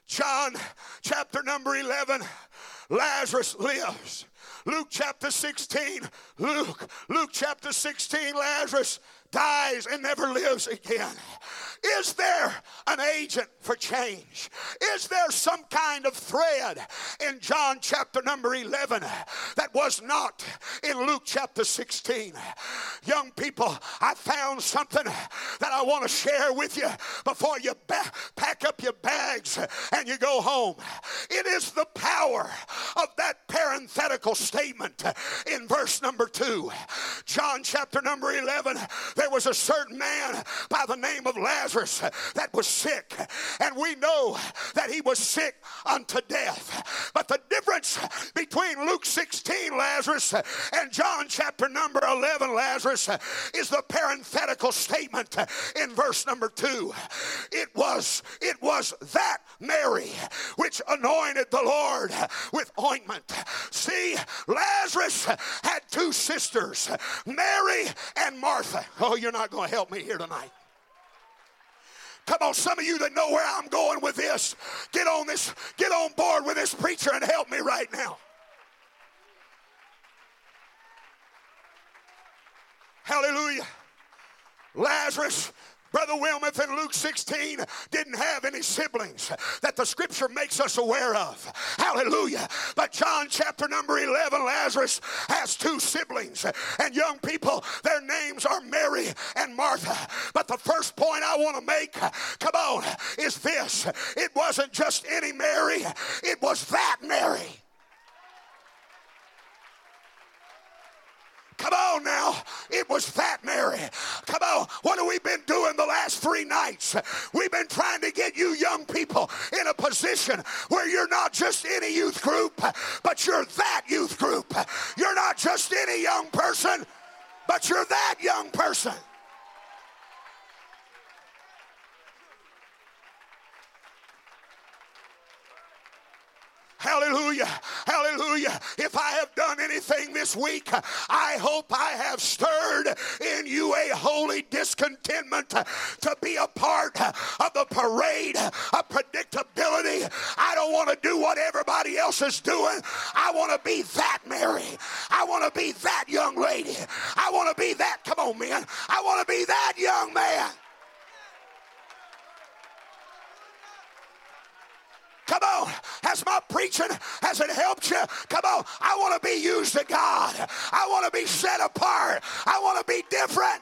John chapter number 11, Lazarus lives. Luke chapter 16, Luke, Luke chapter 16, Lazarus dies and never lives again. Is there an agent for change? Is there some kind of thread in John chapter number 11 that was not in Luke chapter 16? Young people, I found something that I want to share with you before you ba- pack up your bags and you go home. It is the power of that parenthetical statement in verse number 2. John chapter number 11, there was a certain man by the name of Lazarus that was sick, and we know that he was sick unto death. But the difference between Luke 16 Lazarus and John chapter number 11 Lazarus is the parenthetical statement in verse number 2. It was it was that Mary which anointed the Lord with ointment. See, Lazarus had two sisters, Mary and Martha. Oh, Oh, you're not going to help me here tonight. Come on, some of you that know where I'm going with this, get on this, get on board with this preacher and help me right now. Hallelujah. Lazarus Brother Wilmeth in Luke 16 didn't have any siblings that the scripture makes us aware of. Hallelujah. But John chapter number 11, Lazarus has two siblings. And young people, their names are Mary and Martha. But the first point I want to make, come on, is this it wasn't just any Mary, it was that Mary. Come on now. It was Fat Mary. Come on. What have we been doing the last three nights? We've been trying to get you young people in a position where you're not just any youth group, but you're that youth group. You're not just any young person, but you're that young person. Hallelujah. Hallelujah. If I have done anything this week, I hope I have stirred in you a holy discontentment to be a part of the parade of predictability. I don't want to do what everybody else is doing. I want to be that Mary. I want to be that young lady. I want to be that, come on, man. I want to be that young man. Come on. Has my preaching, has it helped you? Come on. I want to be used to God. I want to be set apart. I want to be different.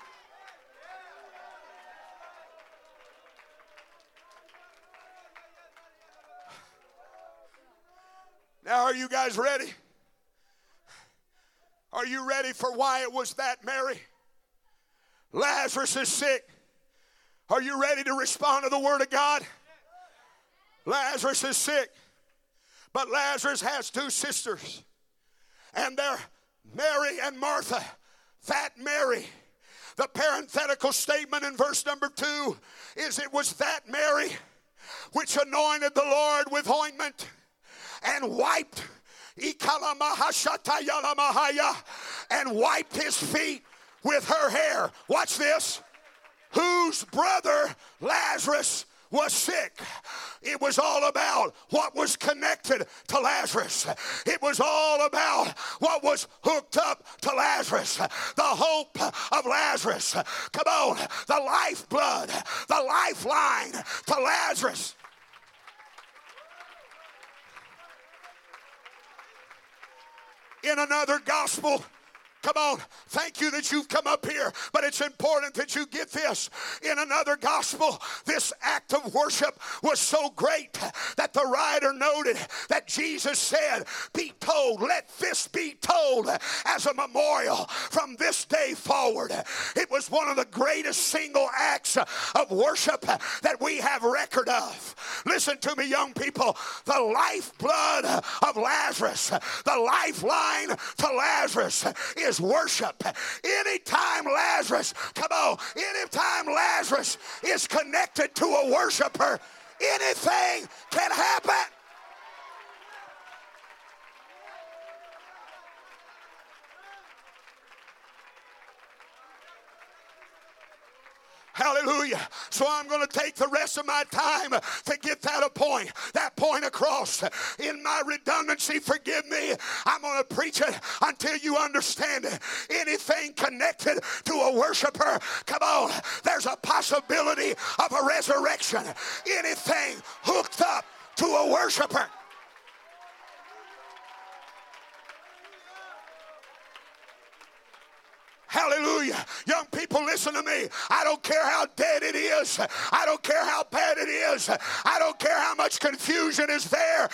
Now, are you guys ready? Are you ready for why it was that, Mary? Lazarus is sick. Are you ready to respond to the Word of God? Lazarus is sick, but Lazarus has two sisters, and they're Mary and Martha. That Mary. The parenthetical statement in verse number two is it was that Mary which anointed the Lord with ointment and wiped and wiped his feet with her hair. Watch this. Whose brother Lazarus was sick. It was all about what was connected to Lazarus. It was all about what was hooked up to Lazarus. The hope of Lazarus. Come on, the lifeblood, the lifeline to Lazarus. in another gospel. Come on. Thank you that you've come up here, but it's important that you get this. In another gospel, this act of worship was so great that the writer noted that Jesus said, Be told, let this be told as a memorial from this day forward. It was one of the greatest single acts of worship that we have record of. Listen to me, young people. The lifeblood of Lazarus, the lifeline to Lazarus is worship. Anytime Lazarus, come on, anytime Lazarus is connected to a worshiper, anything can happen. Hallelujah. So I'm going to take the rest of my time to get that a point, that point across. In my redundancy, forgive me. I'm going to preach it until you understand it. Anything connected to a worshiper, come on, there's a possibility of a resurrection. Anything hooked up to a worshiper. Hallelujah. Young people, listen to me. I don't care how dead it is. I don't care how bad it is. I don't care how much confusion is there.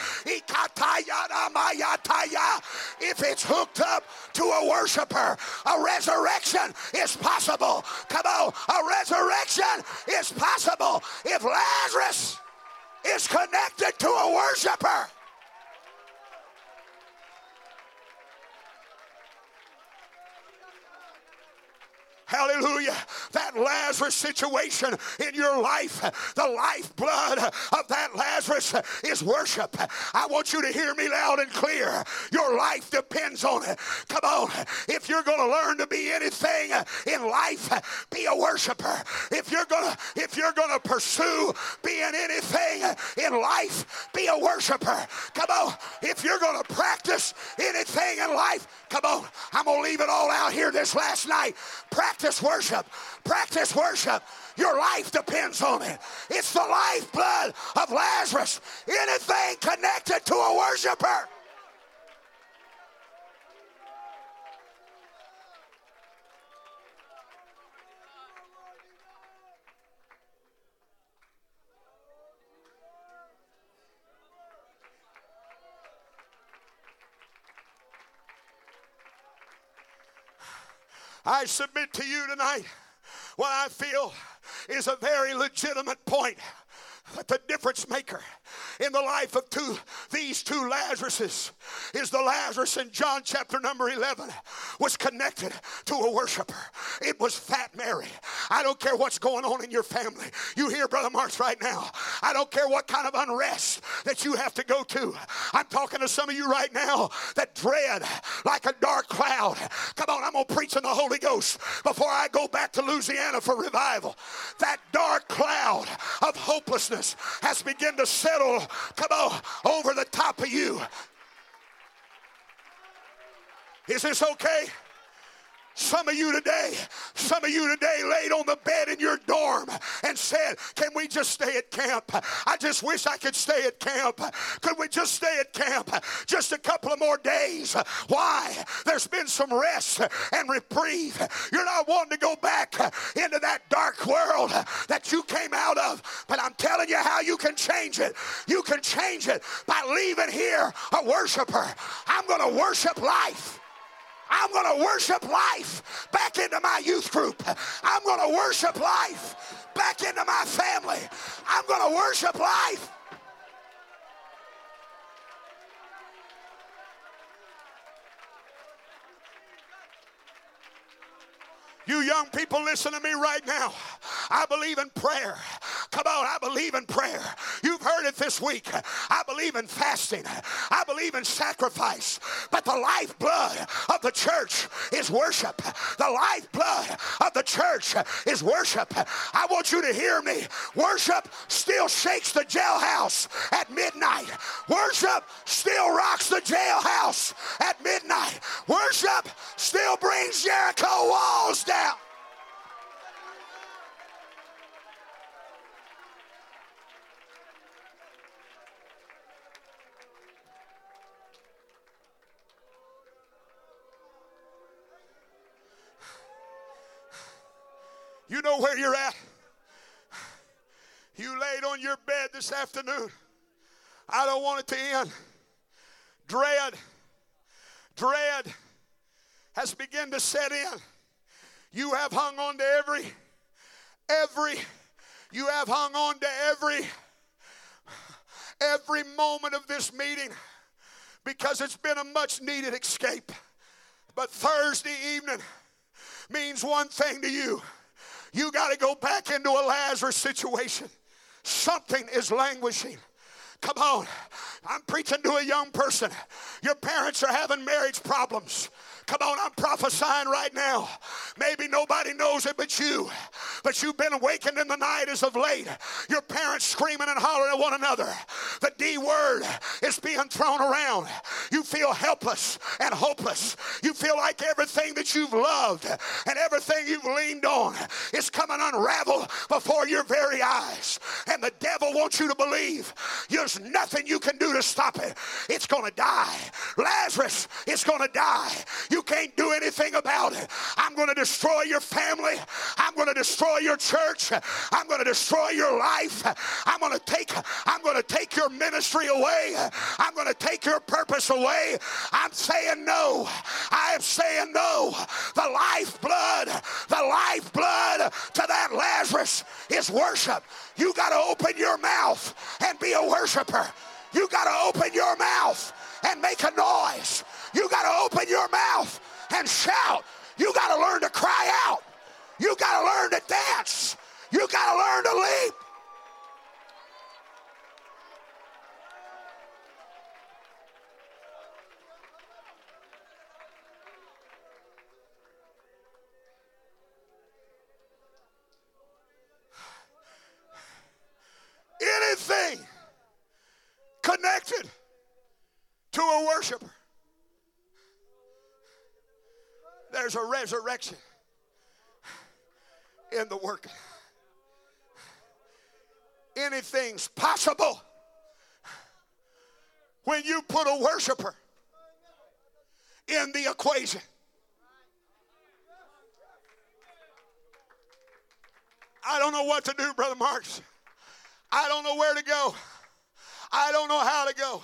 If it's hooked up to a worshiper, a resurrection is possible. Come on, a resurrection is possible if Lazarus is connected to a worshiper. Hallelujah. That Lazarus situation in your life, the lifeblood of that Lazarus is worship. I want you to hear me loud and clear. Your life depends on it. Come on. If you're going to learn to be anything in life, be a worshiper. If you're going to if you're going to pursue being anything in life, be a worshiper. Come on. If you're going to practice anything in life, come on. I'm going to leave it all out here this last night. Practice Practice worship. Practice worship. Your life depends on it. It's the lifeblood of Lazarus. Anything connected to a worshiper. I submit to you tonight what I feel is a very legitimate point the difference maker in the life of two these two Lazaruses is the Lazarus in John chapter number 11 was connected to a worshiper. It was Fat Mary. I don't care what's going on in your family. You hear Brother Marks right now. I don't care what kind of unrest that you have to go to. I'm talking to some of you right now that dread like a dark cloud. Come on, I'm going to preach in the Holy Ghost before I go back to Louisiana for revival. That dark cloud of hopelessness has begun to settle, come on, over the top of you. Is this okay? Some of you today, some of you today laid on the bed in your dorm and said, Can we just stay at camp? I just wish I could stay at camp. Could we just stay at camp just a couple of more days? Why? There's been some rest and reprieve. You're not wanting to go back into that dark world that you came out of. But I'm telling you how you can change it. You can change it by leaving here a worshiper. I'm going to worship life. I'm going to worship life back into my youth group. I'm going to worship life back into my family. I'm going to worship life. You young people, listen to me right now. I believe in prayer. Come on, I believe in prayer. You've heard it this week. I believe in fasting. I believe in sacrifice. But the lifeblood of the church is worship. The lifeblood of the church is worship. I want you to hear me. Worship still shakes the jailhouse at midnight. Worship still rocks the jailhouse at midnight. Worship still brings Jericho walls down. You know where you're at. You laid on your bed this afternoon. I don't want it to end. Dread, dread has begun to set in. You have hung on to every, every, you have hung on to every, every moment of this meeting because it's been a much needed escape. But Thursday evening means one thing to you. You got to go back into a Lazarus situation. Something is languishing. Come on. I'm preaching to a young person. Your parents are having marriage problems. Come on, I'm prophesying right now. Maybe nobody knows it but you. But you've been awakened in the night as of late. Your parents screaming and hollering at one another. The D word is being thrown around. You feel helpless and hopeless. You feel like everything that you've loved and everything you've leaned on is coming unravel before your very eyes. And the devil wants you to believe there's nothing you can do to stop it. It's going to die. Lazarus is going to die. You can't do anything about it. I'm going to destroy your family. I'm going to destroy your church. I'm going to destroy your life. I'm going to take I'm going to take your ministry away. I'm going to take your purpose away. I'm saying no. I am saying no. The lifeblood, the lifeblood to that Lazarus is worship. You got to open your mouth and be a worshiper. You got to open your mouth and make a noise. You got to open your mouth and shout. You got to learn to cry out. You got to learn to dance. You got to learn to leap. There's a resurrection in the work. Anything's possible when you put a worshiper in the equation. I don't know what to do, Brother Marks. I don't know where to go. I don't know how to go.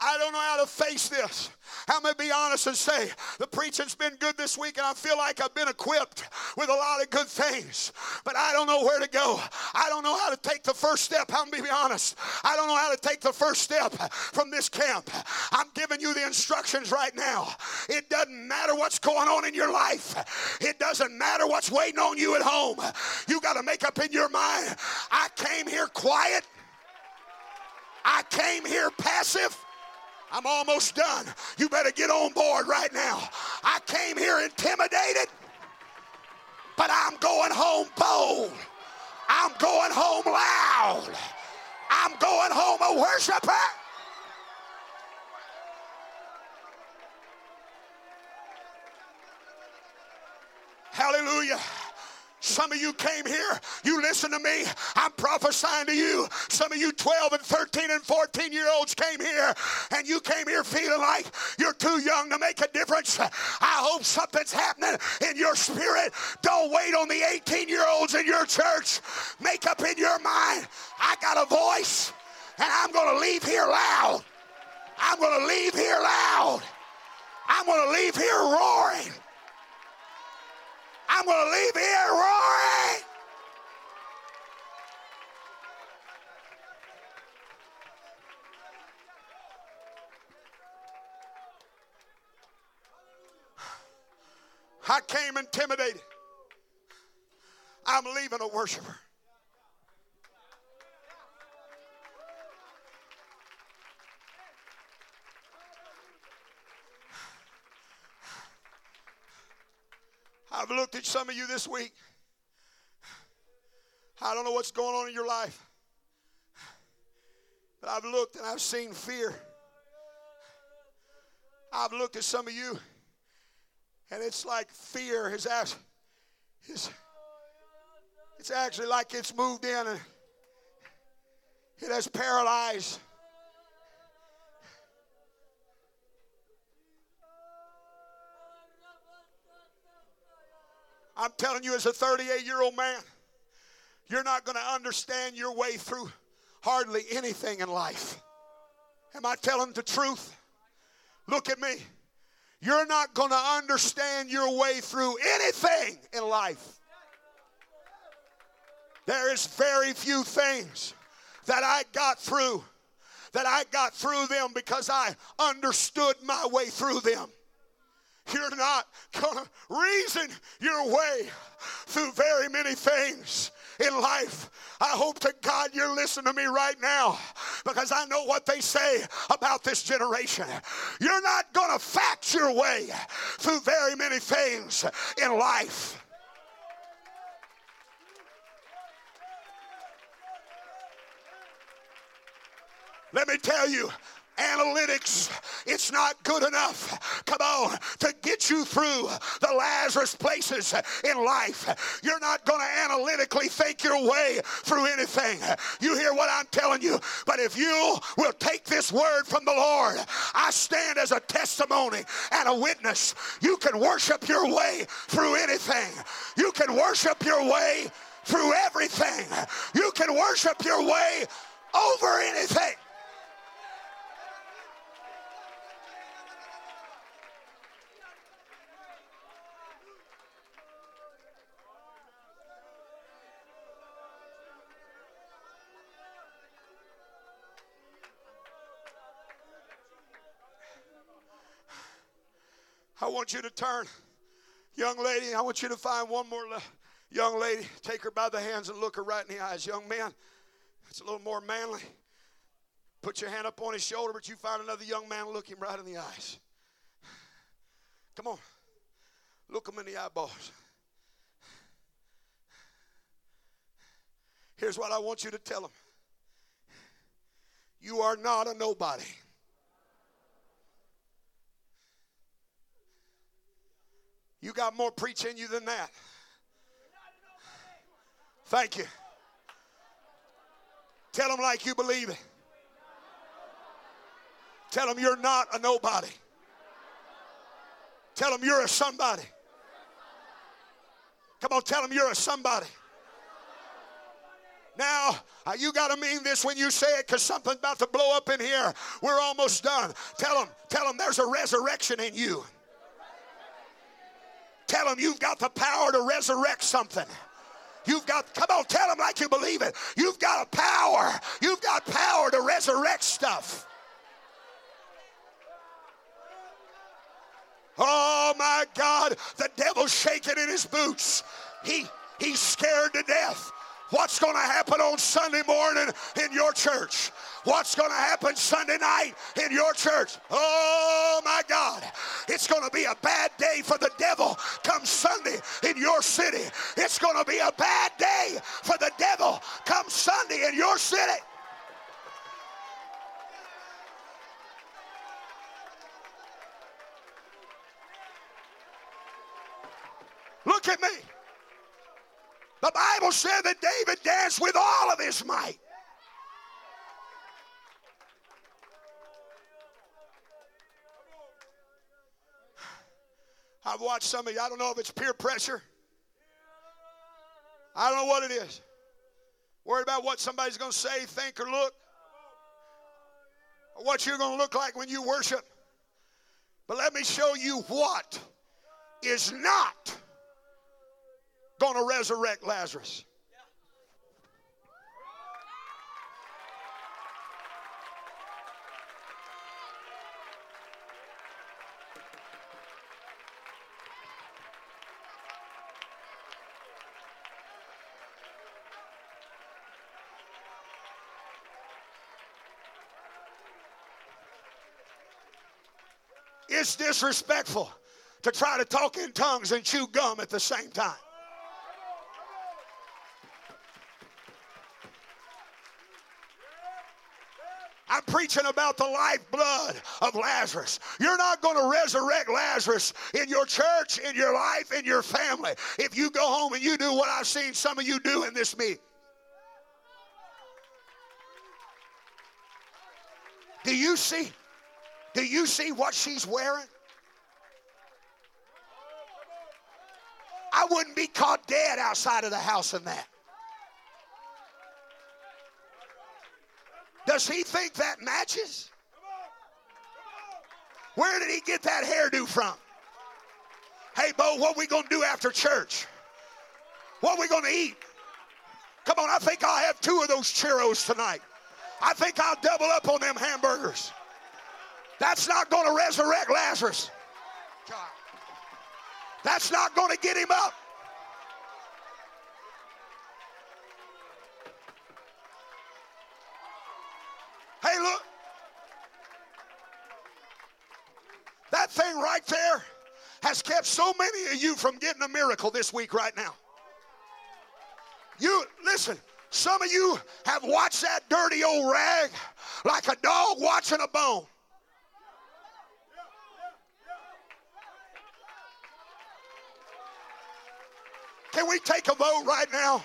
I don't know how to face this. Going to be honest and say the preaching's been good this week, and I feel like I've been equipped with a lot of good things, but I don't know where to go. I don't know how to take the first step. Going to be honest. I don't know how to take the first step from this camp. I'm giving you the instructions right now. It doesn't matter what's going on in your life, it doesn't matter what's waiting on you at home. You got to make up in your mind I came here quiet, I came here passive. I'm almost done. You better get on board right now. I came here intimidated, but I'm going home bold. I'm going home loud. I'm going home a worshiper. Hallelujah. Some of you came here, you listen to me, I'm prophesying to you. Some of you 12 and 13 and 14 year olds came here, and you came here feeling like you're too young to make a difference. I hope something's happening in your spirit. Don't wait on the 18 year olds in your church. Make up in your mind, I got a voice, and I'm going to leave here loud. I'm going to leave here loud. I'm going to leave here roaring. I'm going to leave here roaring. I came intimidated. I'm leaving a worshiper. Looked at some of you this week. I don't know what's going on in your life, but I've looked and I've seen fear. I've looked at some of you, and it's like fear has actually, it's, it's actually like it's moved in and it has paralyzed. I'm telling you, as a 38 year old man, you're not going to understand your way through hardly anything in life. Am I telling the truth? Look at me. You're not going to understand your way through anything in life. There is very few things that I got through that I got through them because I understood my way through them. You're not going to reason your way through very many things in life. I hope to God you're listening to me right now because I know what they say about this generation. You're not going to fact your way through very many things in life. Let me tell you, analytics it's not good enough come on to get you through the lazarus places in life. You're not going to analytically think your way through anything. You hear what i'm telling you? But if you will take this word from the lord i stand as a testimony and a witness. You can worship your way through anything. You can worship your way through everything. You can worship your way over anything want you to turn. Young lady, I want you to find one more le- young lady. Take her by the hands and look her right in the eyes. Young man, it's a little more manly. Put your hand up on his shoulder, but you find another young man, look him right in the eyes. Come on. Look him in the eyeballs. Here's what I want you to tell him You are not a nobody. You got more preach in you than that. Thank you. Tell them like you believe it. Tell them you're not a nobody. Tell them you're a somebody. Come on, tell them you're a somebody. Now, uh, you got to mean this when you say it because something's about to blow up in here. We're almost done. Tell them, tell them there's a resurrection in you. Tell them you've got the power to resurrect something. You've got, come on, tell them like you believe it. You've got a power. You've got power to resurrect stuff. Oh my God, the devil's shaking in his boots. He he's scared to death. What's going to happen on Sunday morning in your church? What's going to happen Sunday night in your church? Oh my God. It's going to be a bad day for the devil come Sunday in your city. It's going to be a bad day for the devil come Sunday in your city. Look at me. The Bible said that David danced with all of his might. I've watched some of you. I don't know if it's peer pressure. I don't know what it is. Worried about what somebody's going to say, think, or look. Or what you're going to look like when you worship. But let me show you what is not going to resurrect Lazarus. It's disrespectful to try to talk in tongues and chew gum at the same time. Preaching about the lifeblood of Lazarus. You're not going to resurrect Lazarus in your church, in your life, in your family if you go home and you do what I've seen some of you do in this meeting. Do you see? Do you see what she's wearing? I wouldn't be caught dead outside of the house in that. Does he think that matches? Where did he get that hairdo from? Hey, Bo, what we gonna do after church? What we gonna eat? Come on, I think I'll have two of those churros tonight. I think I'll double up on them hamburgers. That's not gonna resurrect Lazarus. That's not gonna get him up. Hey, look. That thing right there has kept so many of you from getting a miracle this week right now. You, listen, some of you have watched that dirty old rag like a dog watching a bone. Can we take a vote right now?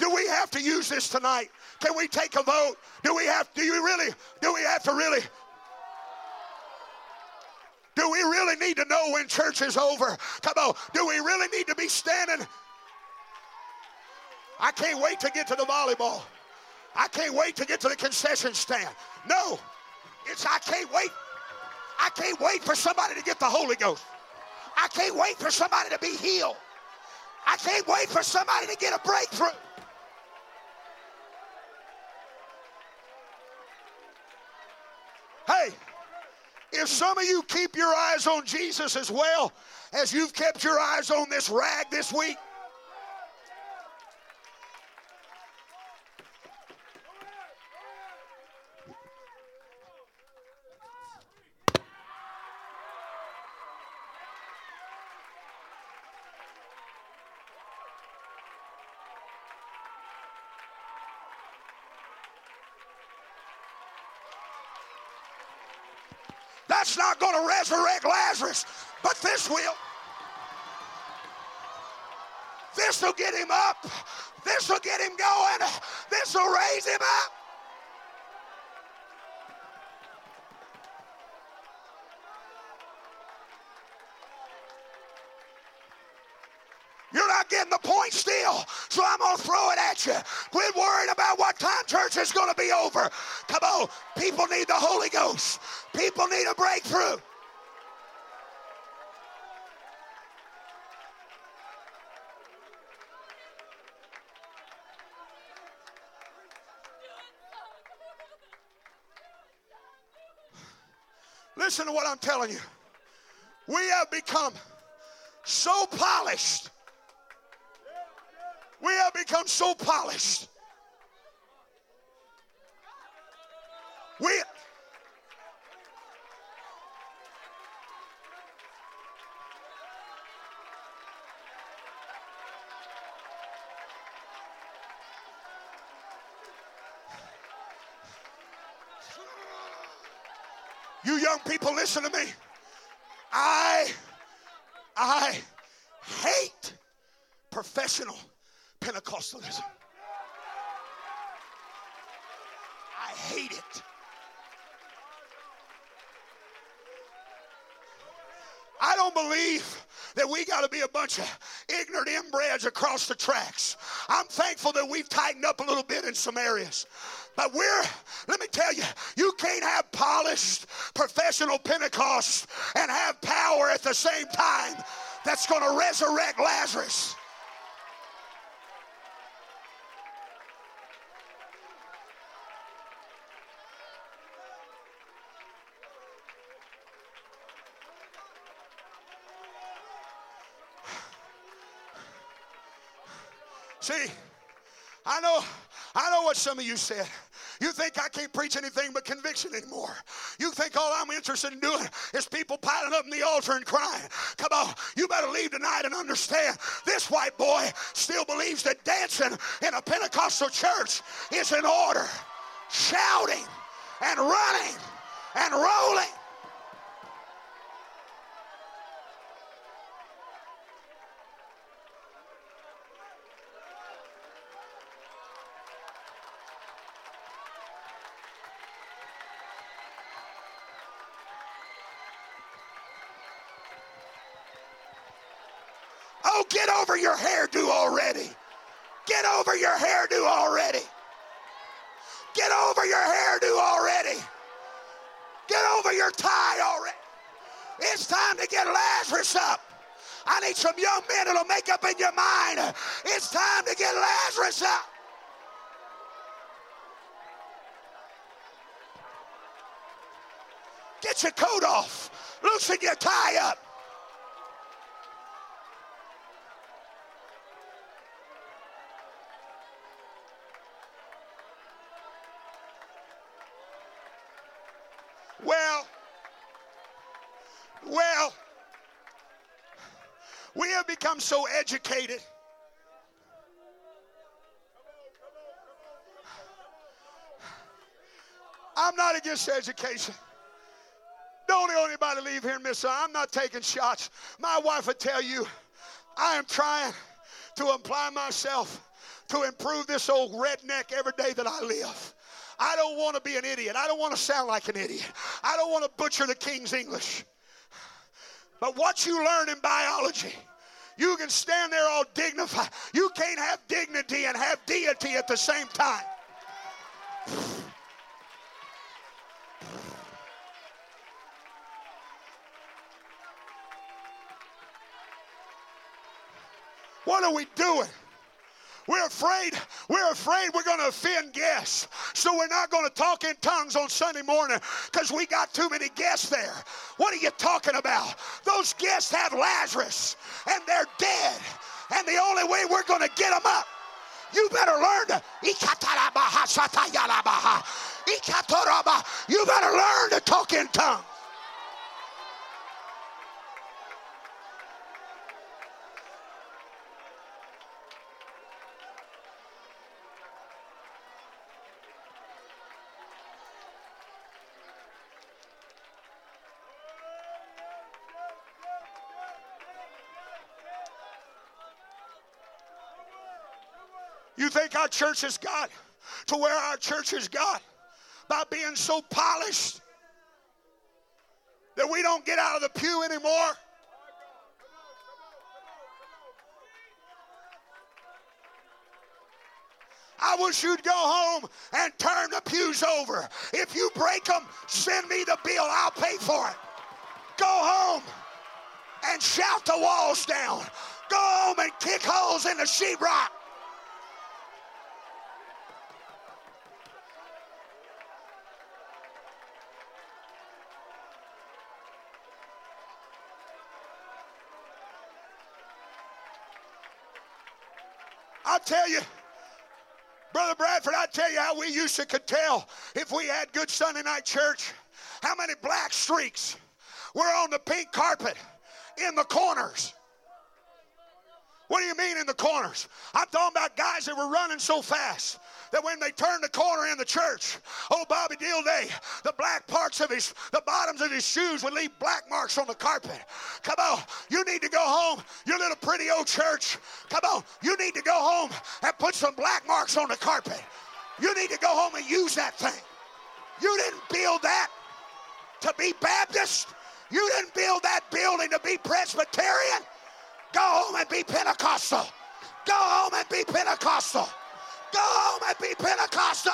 Do we have to use this tonight? Can we take a vote? Do we have do you really do we have to really do we really need to know when church is over? Come on. Do we really need to be standing? I can't wait to get to the volleyball. I can't wait to get to the concession stand. No. It's I can't wait. I can't wait for somebody to get the Holy Ghost. I can't wait for somebody to be healed. I can't wait for somebody to get a breakthrough. Hey, if some of you keep your eyes on Jesus as well as you've kept your eyes on this rag this week, that's going to resurrect Lazarus, but this will. This will get him up. This will get him going. This will raise him up. You're not getting the point still, so I'm going to throw it at you. Quit worrying about what time church is going to be over. Come on, people need the Holy Ghost. People need a breakthrough. Listen to what I'm telling you. We have become so polished. We have become so polished. We You young people, listen to me. I, I hate professional Pentecostalism. I hate it. I don't believe that we got to be a bunch of ignorant inbreds across the tracks. I'm thankful that we've tightened up a little bit in some areas. But we're, let me tell you, you can't have polished professional Pentecost and have power at the same time that's going to resurrect Lazarus. See, I know, know what some of you said. You think I can't preach anything but conviction anymore. You think all I'm interested in doing is people piling up in the altar and crying. Come on, you better leave tonight and understand this white boy still believes that dancing in a Pentecostal church is in order. Shouting and running and rolling. Oh, get over your hairdo already. Get over your hairdo already. Get over your hairdo already. Get over your tie already. It's time to get Lazarus up. I need some young men that'll make up in your mind. It's time to get Lazarus up. Get your coat off. Loosen your tie up. Well, well, we have become so educated. I'm not against education. Don't let anybody leave here miss. I'm not taking shots. My wife would tell you, I am trying to apply myself to improve this old redneck every day that I live. I don't want to be an idiot. I don't want to sound like an idiot. I don't want to butcher the King's English. But what you learn in biology, you can stand there all dignified. You can't have dignity and have deity at the same time. What are we doing? We're afraid. We're afraid we're going to offend guests. So we're not going to talk in tongues on Sunday morning because we got too many guests there. What are you talking about? Those guests have Lazarus and they're dead. And the only way we're going to get them up, you better learn to. You better learn to talk in tongues. Think our church has got to where our church has got by being so polished that we don't get out of the pew anymore? I wish you'd go home and turn the pews over. If you break them, send me the bill. I'll pay for it. Go home and shout the walls down. Go home and kick holes in the sheetrock. I'll tell you, Brother Bradford, I tell you how we used to could tell if we had good Sunday night church. How many black streaks were on the pink carpet in the corners? What do you mean in the corners? I'm talking about guys that were running so fast that when they turned the corner in the church, oh Bobby Dilday, the black parts of his, the bottoms of his shoes would leave black marks on the carpet. Come on, you need to go home, your little pretty old church. Come on, you need to go home and put some black marks on the carpet. You need to go home and use that thing. You didn't build that to be Baptist. You didn't build that building to be Presbyterian. Go home and be Pentecostal. Go home and be Pentecostal. Go home and be Pentecostal.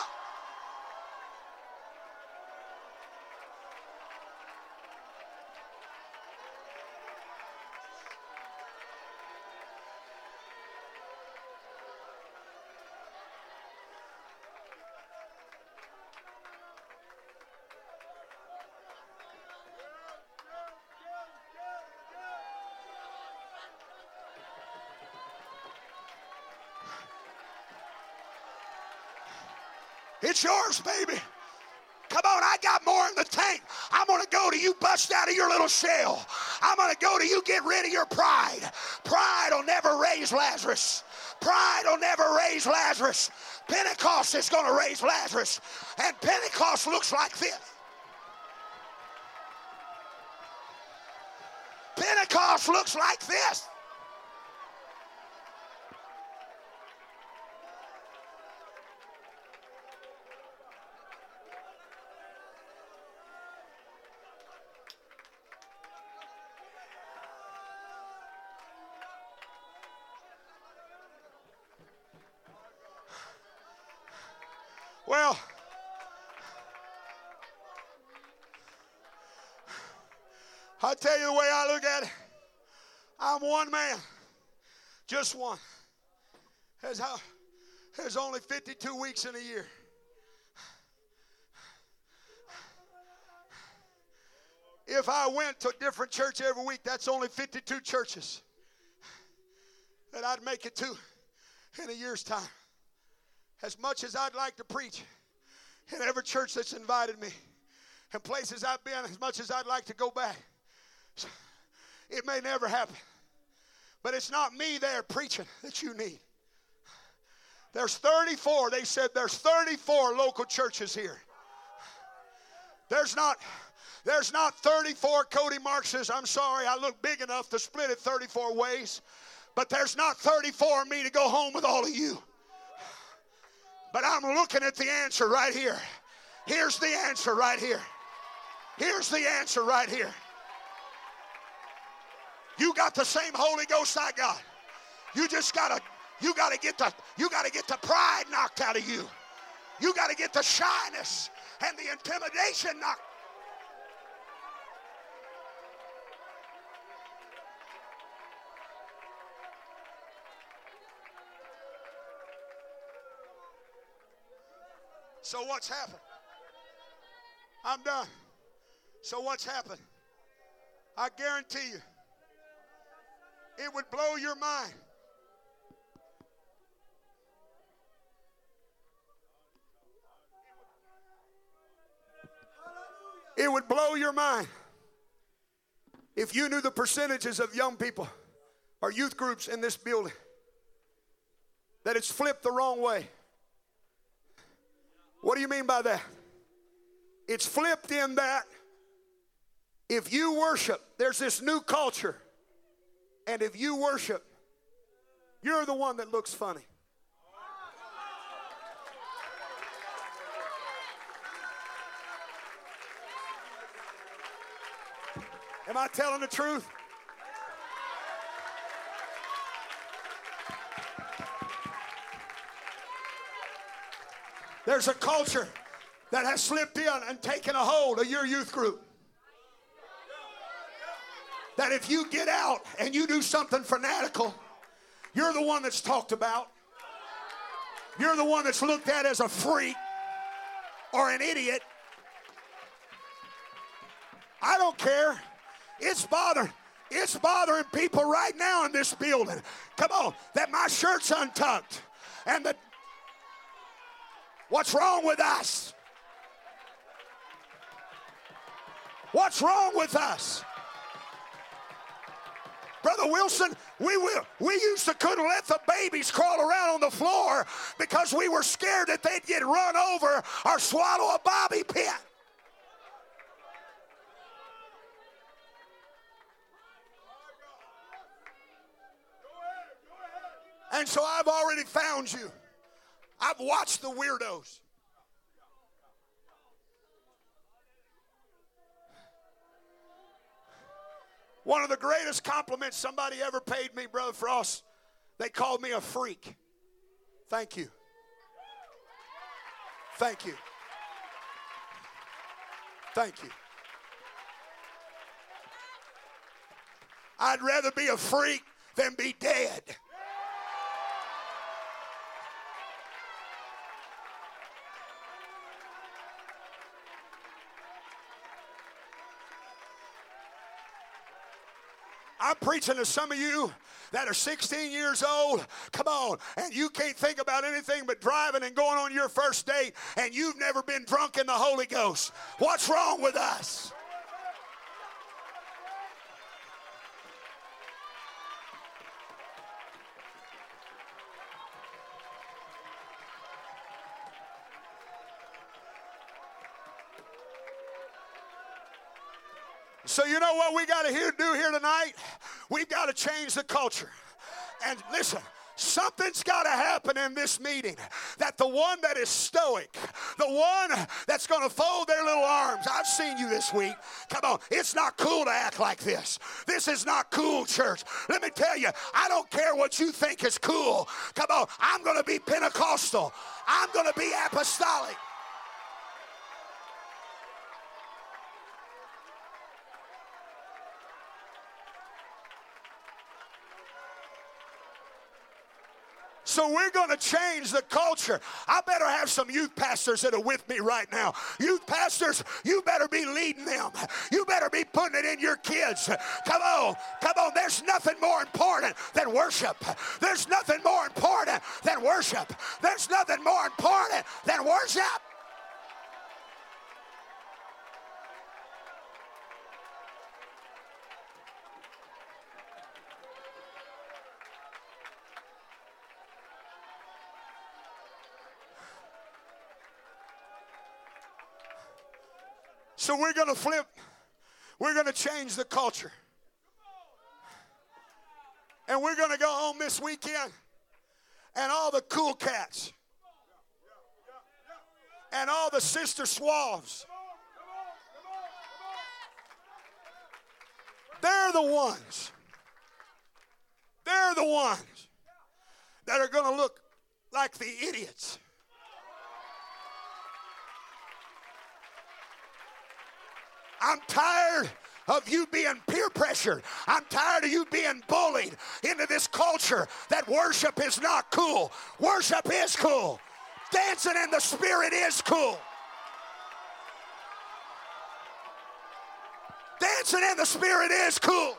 Baby. Come on, I got more in the tank. I'm going to go to you bust out of your little shell. I'm going to go to you get rid of your pride. Pride will never raise Lazarus. Pride will never raise Lazarus. Pentecost is going to raise Lazarus. And Pentecost looks like this. Pentecost looks like this. Well, I tell you the way I look at it, I'm one man, just one. How, there's only 52 weeks in a year. If I went to a different church every week, that's only 52 churches that I'd make it to in a year's time. As much as I'd like to preach in every church that's invited me and places I've been, as much as I'd like to go back, it may never happen. But it's not me there preaching that you need. There's 34, they said there's 34 local churches here. There's not there's not 34 Cody Marxes. I'm sorry, I look big enough to split it 34 ways. But there's not 34 of me to go home with all of you. But I'm looking at the answer right here. Here's the answer right here. Here's the answer right here. You got the same Holy Ghost I got. You just gotta, you gotta get the, you gotta get the pride knocked out of you. You gotta get the shyness and the intimidation knocked. So what's happened? I'm done. So what's happened? I guarantee you, it would blow your mind. It would blow your mind if you knew the percentages of young people or youth groups in this building that it's flipped the wrong way. What do you mean by that? It's flipped in that if you worship, there's this new culture. And if you worship, you're the one that looks funny. Am I telling the truth? There's a culture that has slipped in and taken a hold of your youth group. That if you get out and you do something fanatical, you're the one that's talked about. You're the one that's looked at as a freak or an idiot. I don't care. It's bothering. It's bothering people right now in this building. Come on, that my shirt's untucked and the What's wrong with us? What's wrong with us? Brother Wilson, we, will, we used to couldn't let the babies crawl around on the floor because we were scared that they'd get run over or swallow a bobby pin. And so I've already found you. I've watched the weirdos. One of the greatest compliments somebody ever paid me, Brother Frost, they called me a freak. Thank you. Thank you. Thank you. I'd rather be a freak than be dead. I'm preaching to some of you that are 16 years old. Come on. And you can't think about anything but driving and going on your first date, and you've never been drunk in the Holy Ghost. What's wrong with us? So, you know what we got to do here tonight? We've got to change the culture. And listen, something's got to happen in this meeting that the one that is stoic, the one that's going to fold their little arms, I've seen you this week. Come on, it's not cool to act like this. This is not cool, church. Let me tell you, I don't care what you think is cool. Come on, I'm going to be Pentecostal, I'm going to be apostolic. So we're going to change the culture. I better have some youth pastors that are with me right now. Youth pastors, you better be leading them. You better be putting it in your kids. Come on, come on. There's nothing more important than worship. There's nothing more important than worship. There's nothing more important than worship. So we're going to flip, we're going to change the culture. And we're going to go home this weekend, and all the cool cats, and all the sister suaves, they're the ones, they're the ones that are going to look like the idiots. I'm tired of you being peer pressured. I'm tired of you being bullied into this culture that worship is not cool. Worship is cool. Dancing in the spirit is cool. Dancing in the spirit is cool.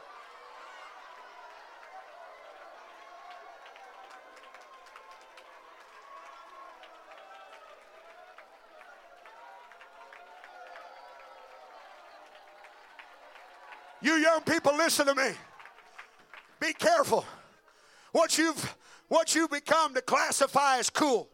Young people, listen to me. Be careful. What you've what you become to classify as cool.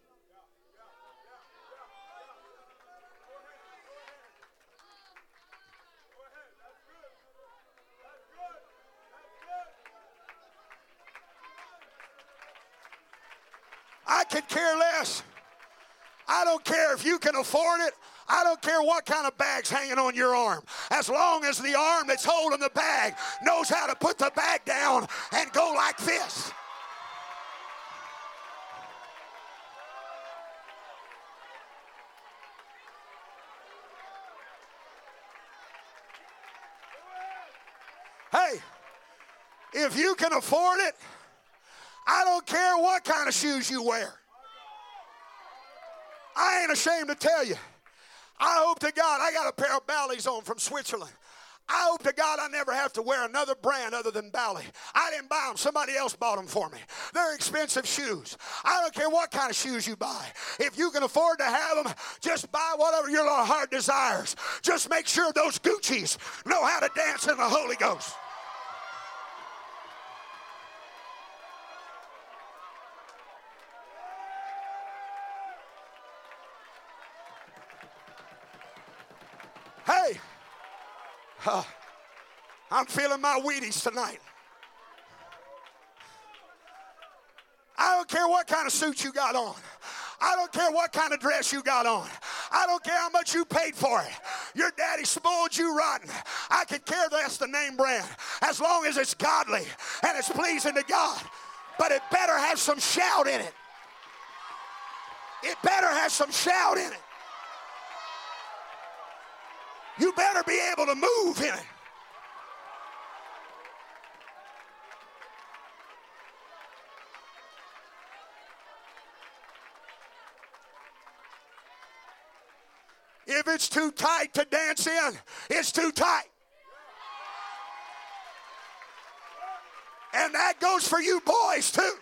I could care less. I don't care if you can afford it. I don't care what kind of bag's hanging on your arm. As long as the arm that's holding the bag knows how to put the bag down and go like this. Hey, if you can afford it, I don't care what kind of shoes you wear. I ain't ashamed to tell you. I hope to God I got a pair of Bally's on from Switzerland. I hope to God I never have to wear another brand other than Bally. I didn't buy them, somebody else bought them for me. They're expensive shoes. I don't care what kind of shoes you buy. If you can afford to have them, just buy whatever your little heart desires. Just make sure those Gucci's know how to dance in the Holy Ghost. Uh, I'm feeling my Wheaties tonight. I don't care what kind of suit you got on. I don't care what kind of dress you got on. I don't care how much you paid for it. Your daddy spoiled you rotten. I could care less the name brand as long as it's godly and it's pleasing to God. But it better have some shout in it. It better have some shout in it. You better be able to move in. If it's too tight to dance in, it's too tight. And that goes for you boys too.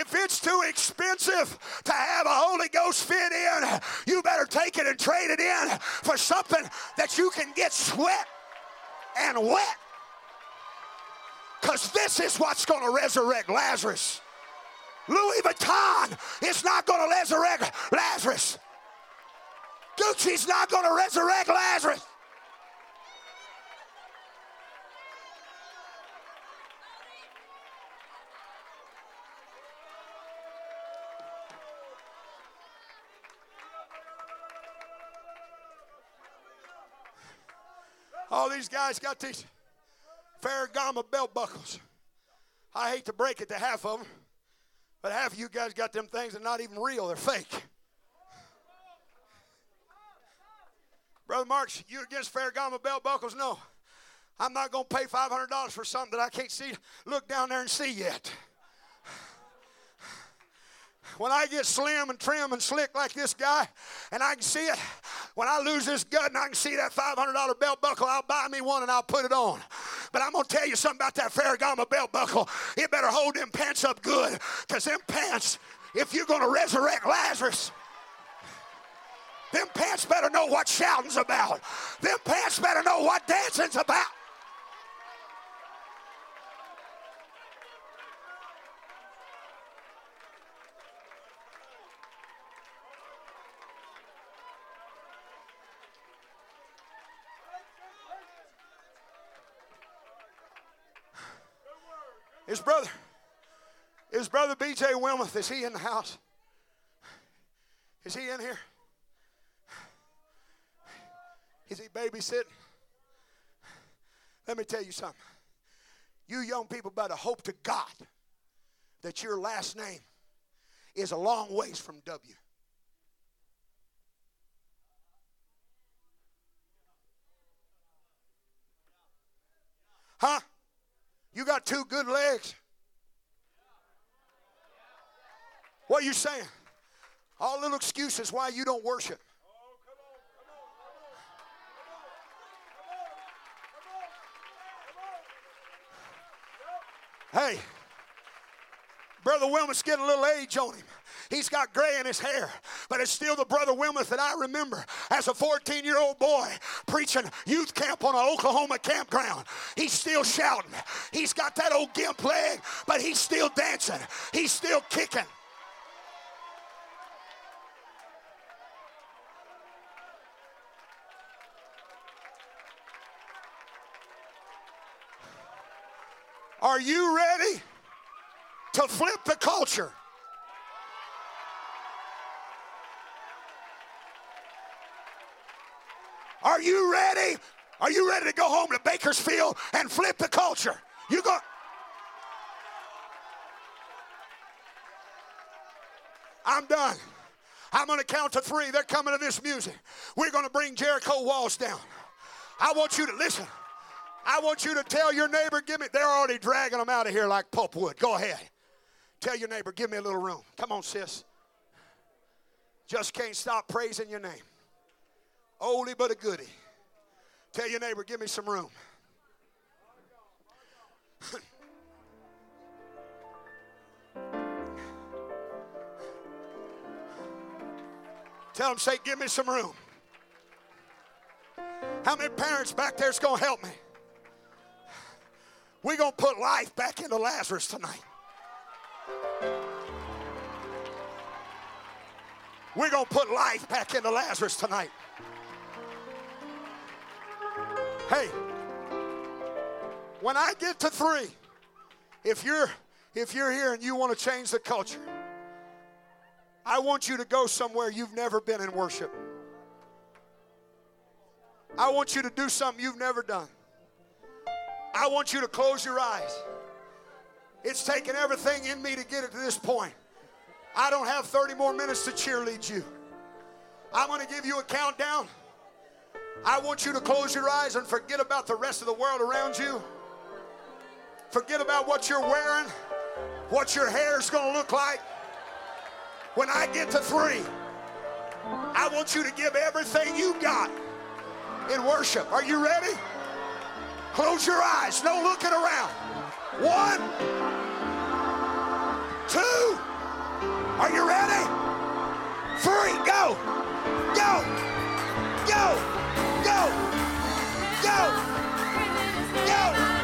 If it's too expensive to have a Holy Ghost fit in, you better take it and trade it in for something that you can get sweat and wet. Because this is what's going to resurrect Lazarus. Louis Vuitton is not going to resurrect Lazarus. Gucci's not going to resurrect Lazarus. These guys got these Ferragamo belt buckles. I hate to break it to half of them, but half of you guys got them things that are not even real, they're fake. Brother Marks, you against Ferragamo belt buckles? No. I'm not going to pay $500 for something that I can't see, look down there and see yet. When I get slim and trim and slick like this guy, and I can see it, when I lose this gut and I can see that $500 belt buckle, I'll buy me one and I'll put it on. But I'm going to tell you something about that Ferragamo belt buckle. It better hold them pants up good, because them pants, if you're going to resurrect Lazarus, them pants better know what shouting's about. Them pants better know what dancing's about. His brother, his brother BJ Wilmoth, is he in the house? Is he in here? Is he babysitting? Let me tell you something. You young people better hope to God that your last name is a long ways from W. Huh? Two good legs. What are you saying? All little excuses why you don't worship. Hey, Brother Wilmoth's getting a little age on him. He's got gray in his hair, but it's still the Brother Wilmoth that I remember as a 14 year old boy preaching youth camp on an Oklahoma campground. He's still shouting. He's got that old gimp leg, but he's still dancing. He's still kicking. Are you ready to flip the culture? Are you ready? Are you ready to go home to Bakersfield and flip the culture? You go. I'm done. I'm going to count to three. They're coming to this music. We're going to bring Jericho walls down. I want you to listen. I want you to tell your neighbor, give me, they're already dragging them out of here like pulpwood. Go ahead. Tell your neighbor, give me a little room. Come on, sis. Just can't stop praising your name. Oldie but a goodie. Tell your neighbor, give me some room. Tell them, say, give me some room. How many parents back there's going to help me? We're going to put life back into Lazarus tonight. We're going to put life back into Lazarus tonight. Hey, when I get to three, if you're if you're here and you want to change the culture, I want you to go somewhere you've never been in worship. I want you to do something you've never done. I want you to close your eyes. It's taken everything in me to get it to this point. I don't have 30 more minutes to cheerlead you. I'm going to give you a countdown. I want you to close your eyes and forget about the rest of the world around you. Forget about what you're wearing, what your hair is going to look like. When I get to three, I want you to give everything you got in worship. Are you ready? Close your eyes. No looking around. One, two. Are you ready? Three. Go. Go. Go go, go, go.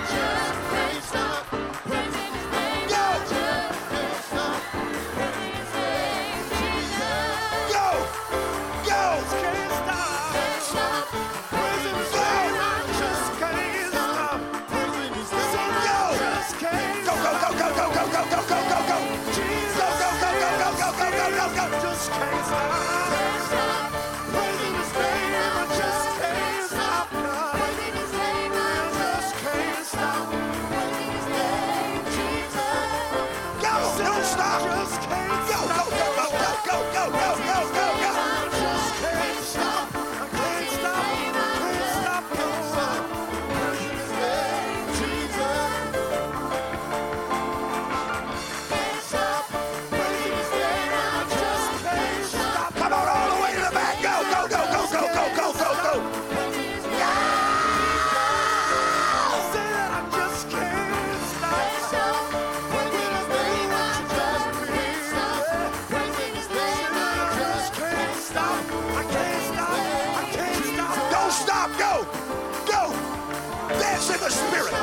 Dance in the spirit.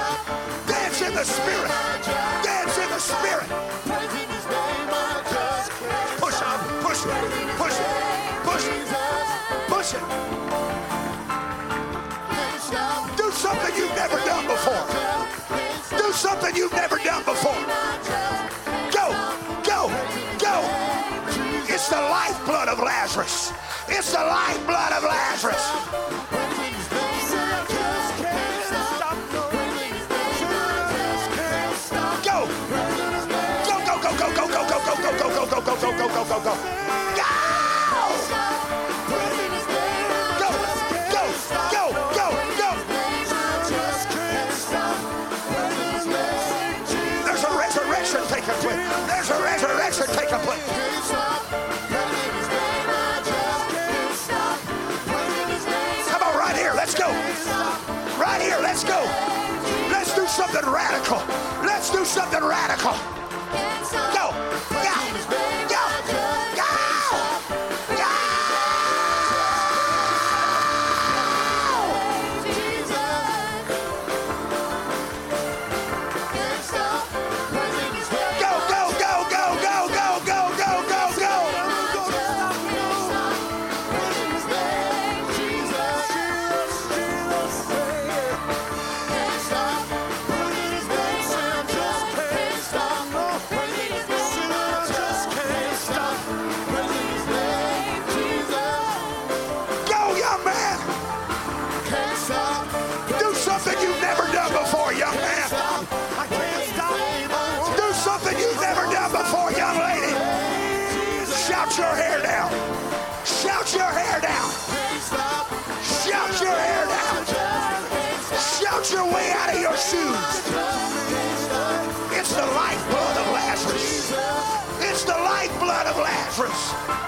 Dance in the spirit. Dance in the spirit. Push on. Push it. Push it. Push it. Push it. Do something you've never done before. Do something you've never done before. Go. Go. Go. It's the lifeblood of Lazarus. It's the lifeblood of Lazarus. go, go. Go! There's a resurrection taking place. let's go. Right here, let's go. Let's do something radical. Let's do something radical. Your way out of your shoes. It's the lifeblood of Lazarus. It's the lifeblood of Lazarus.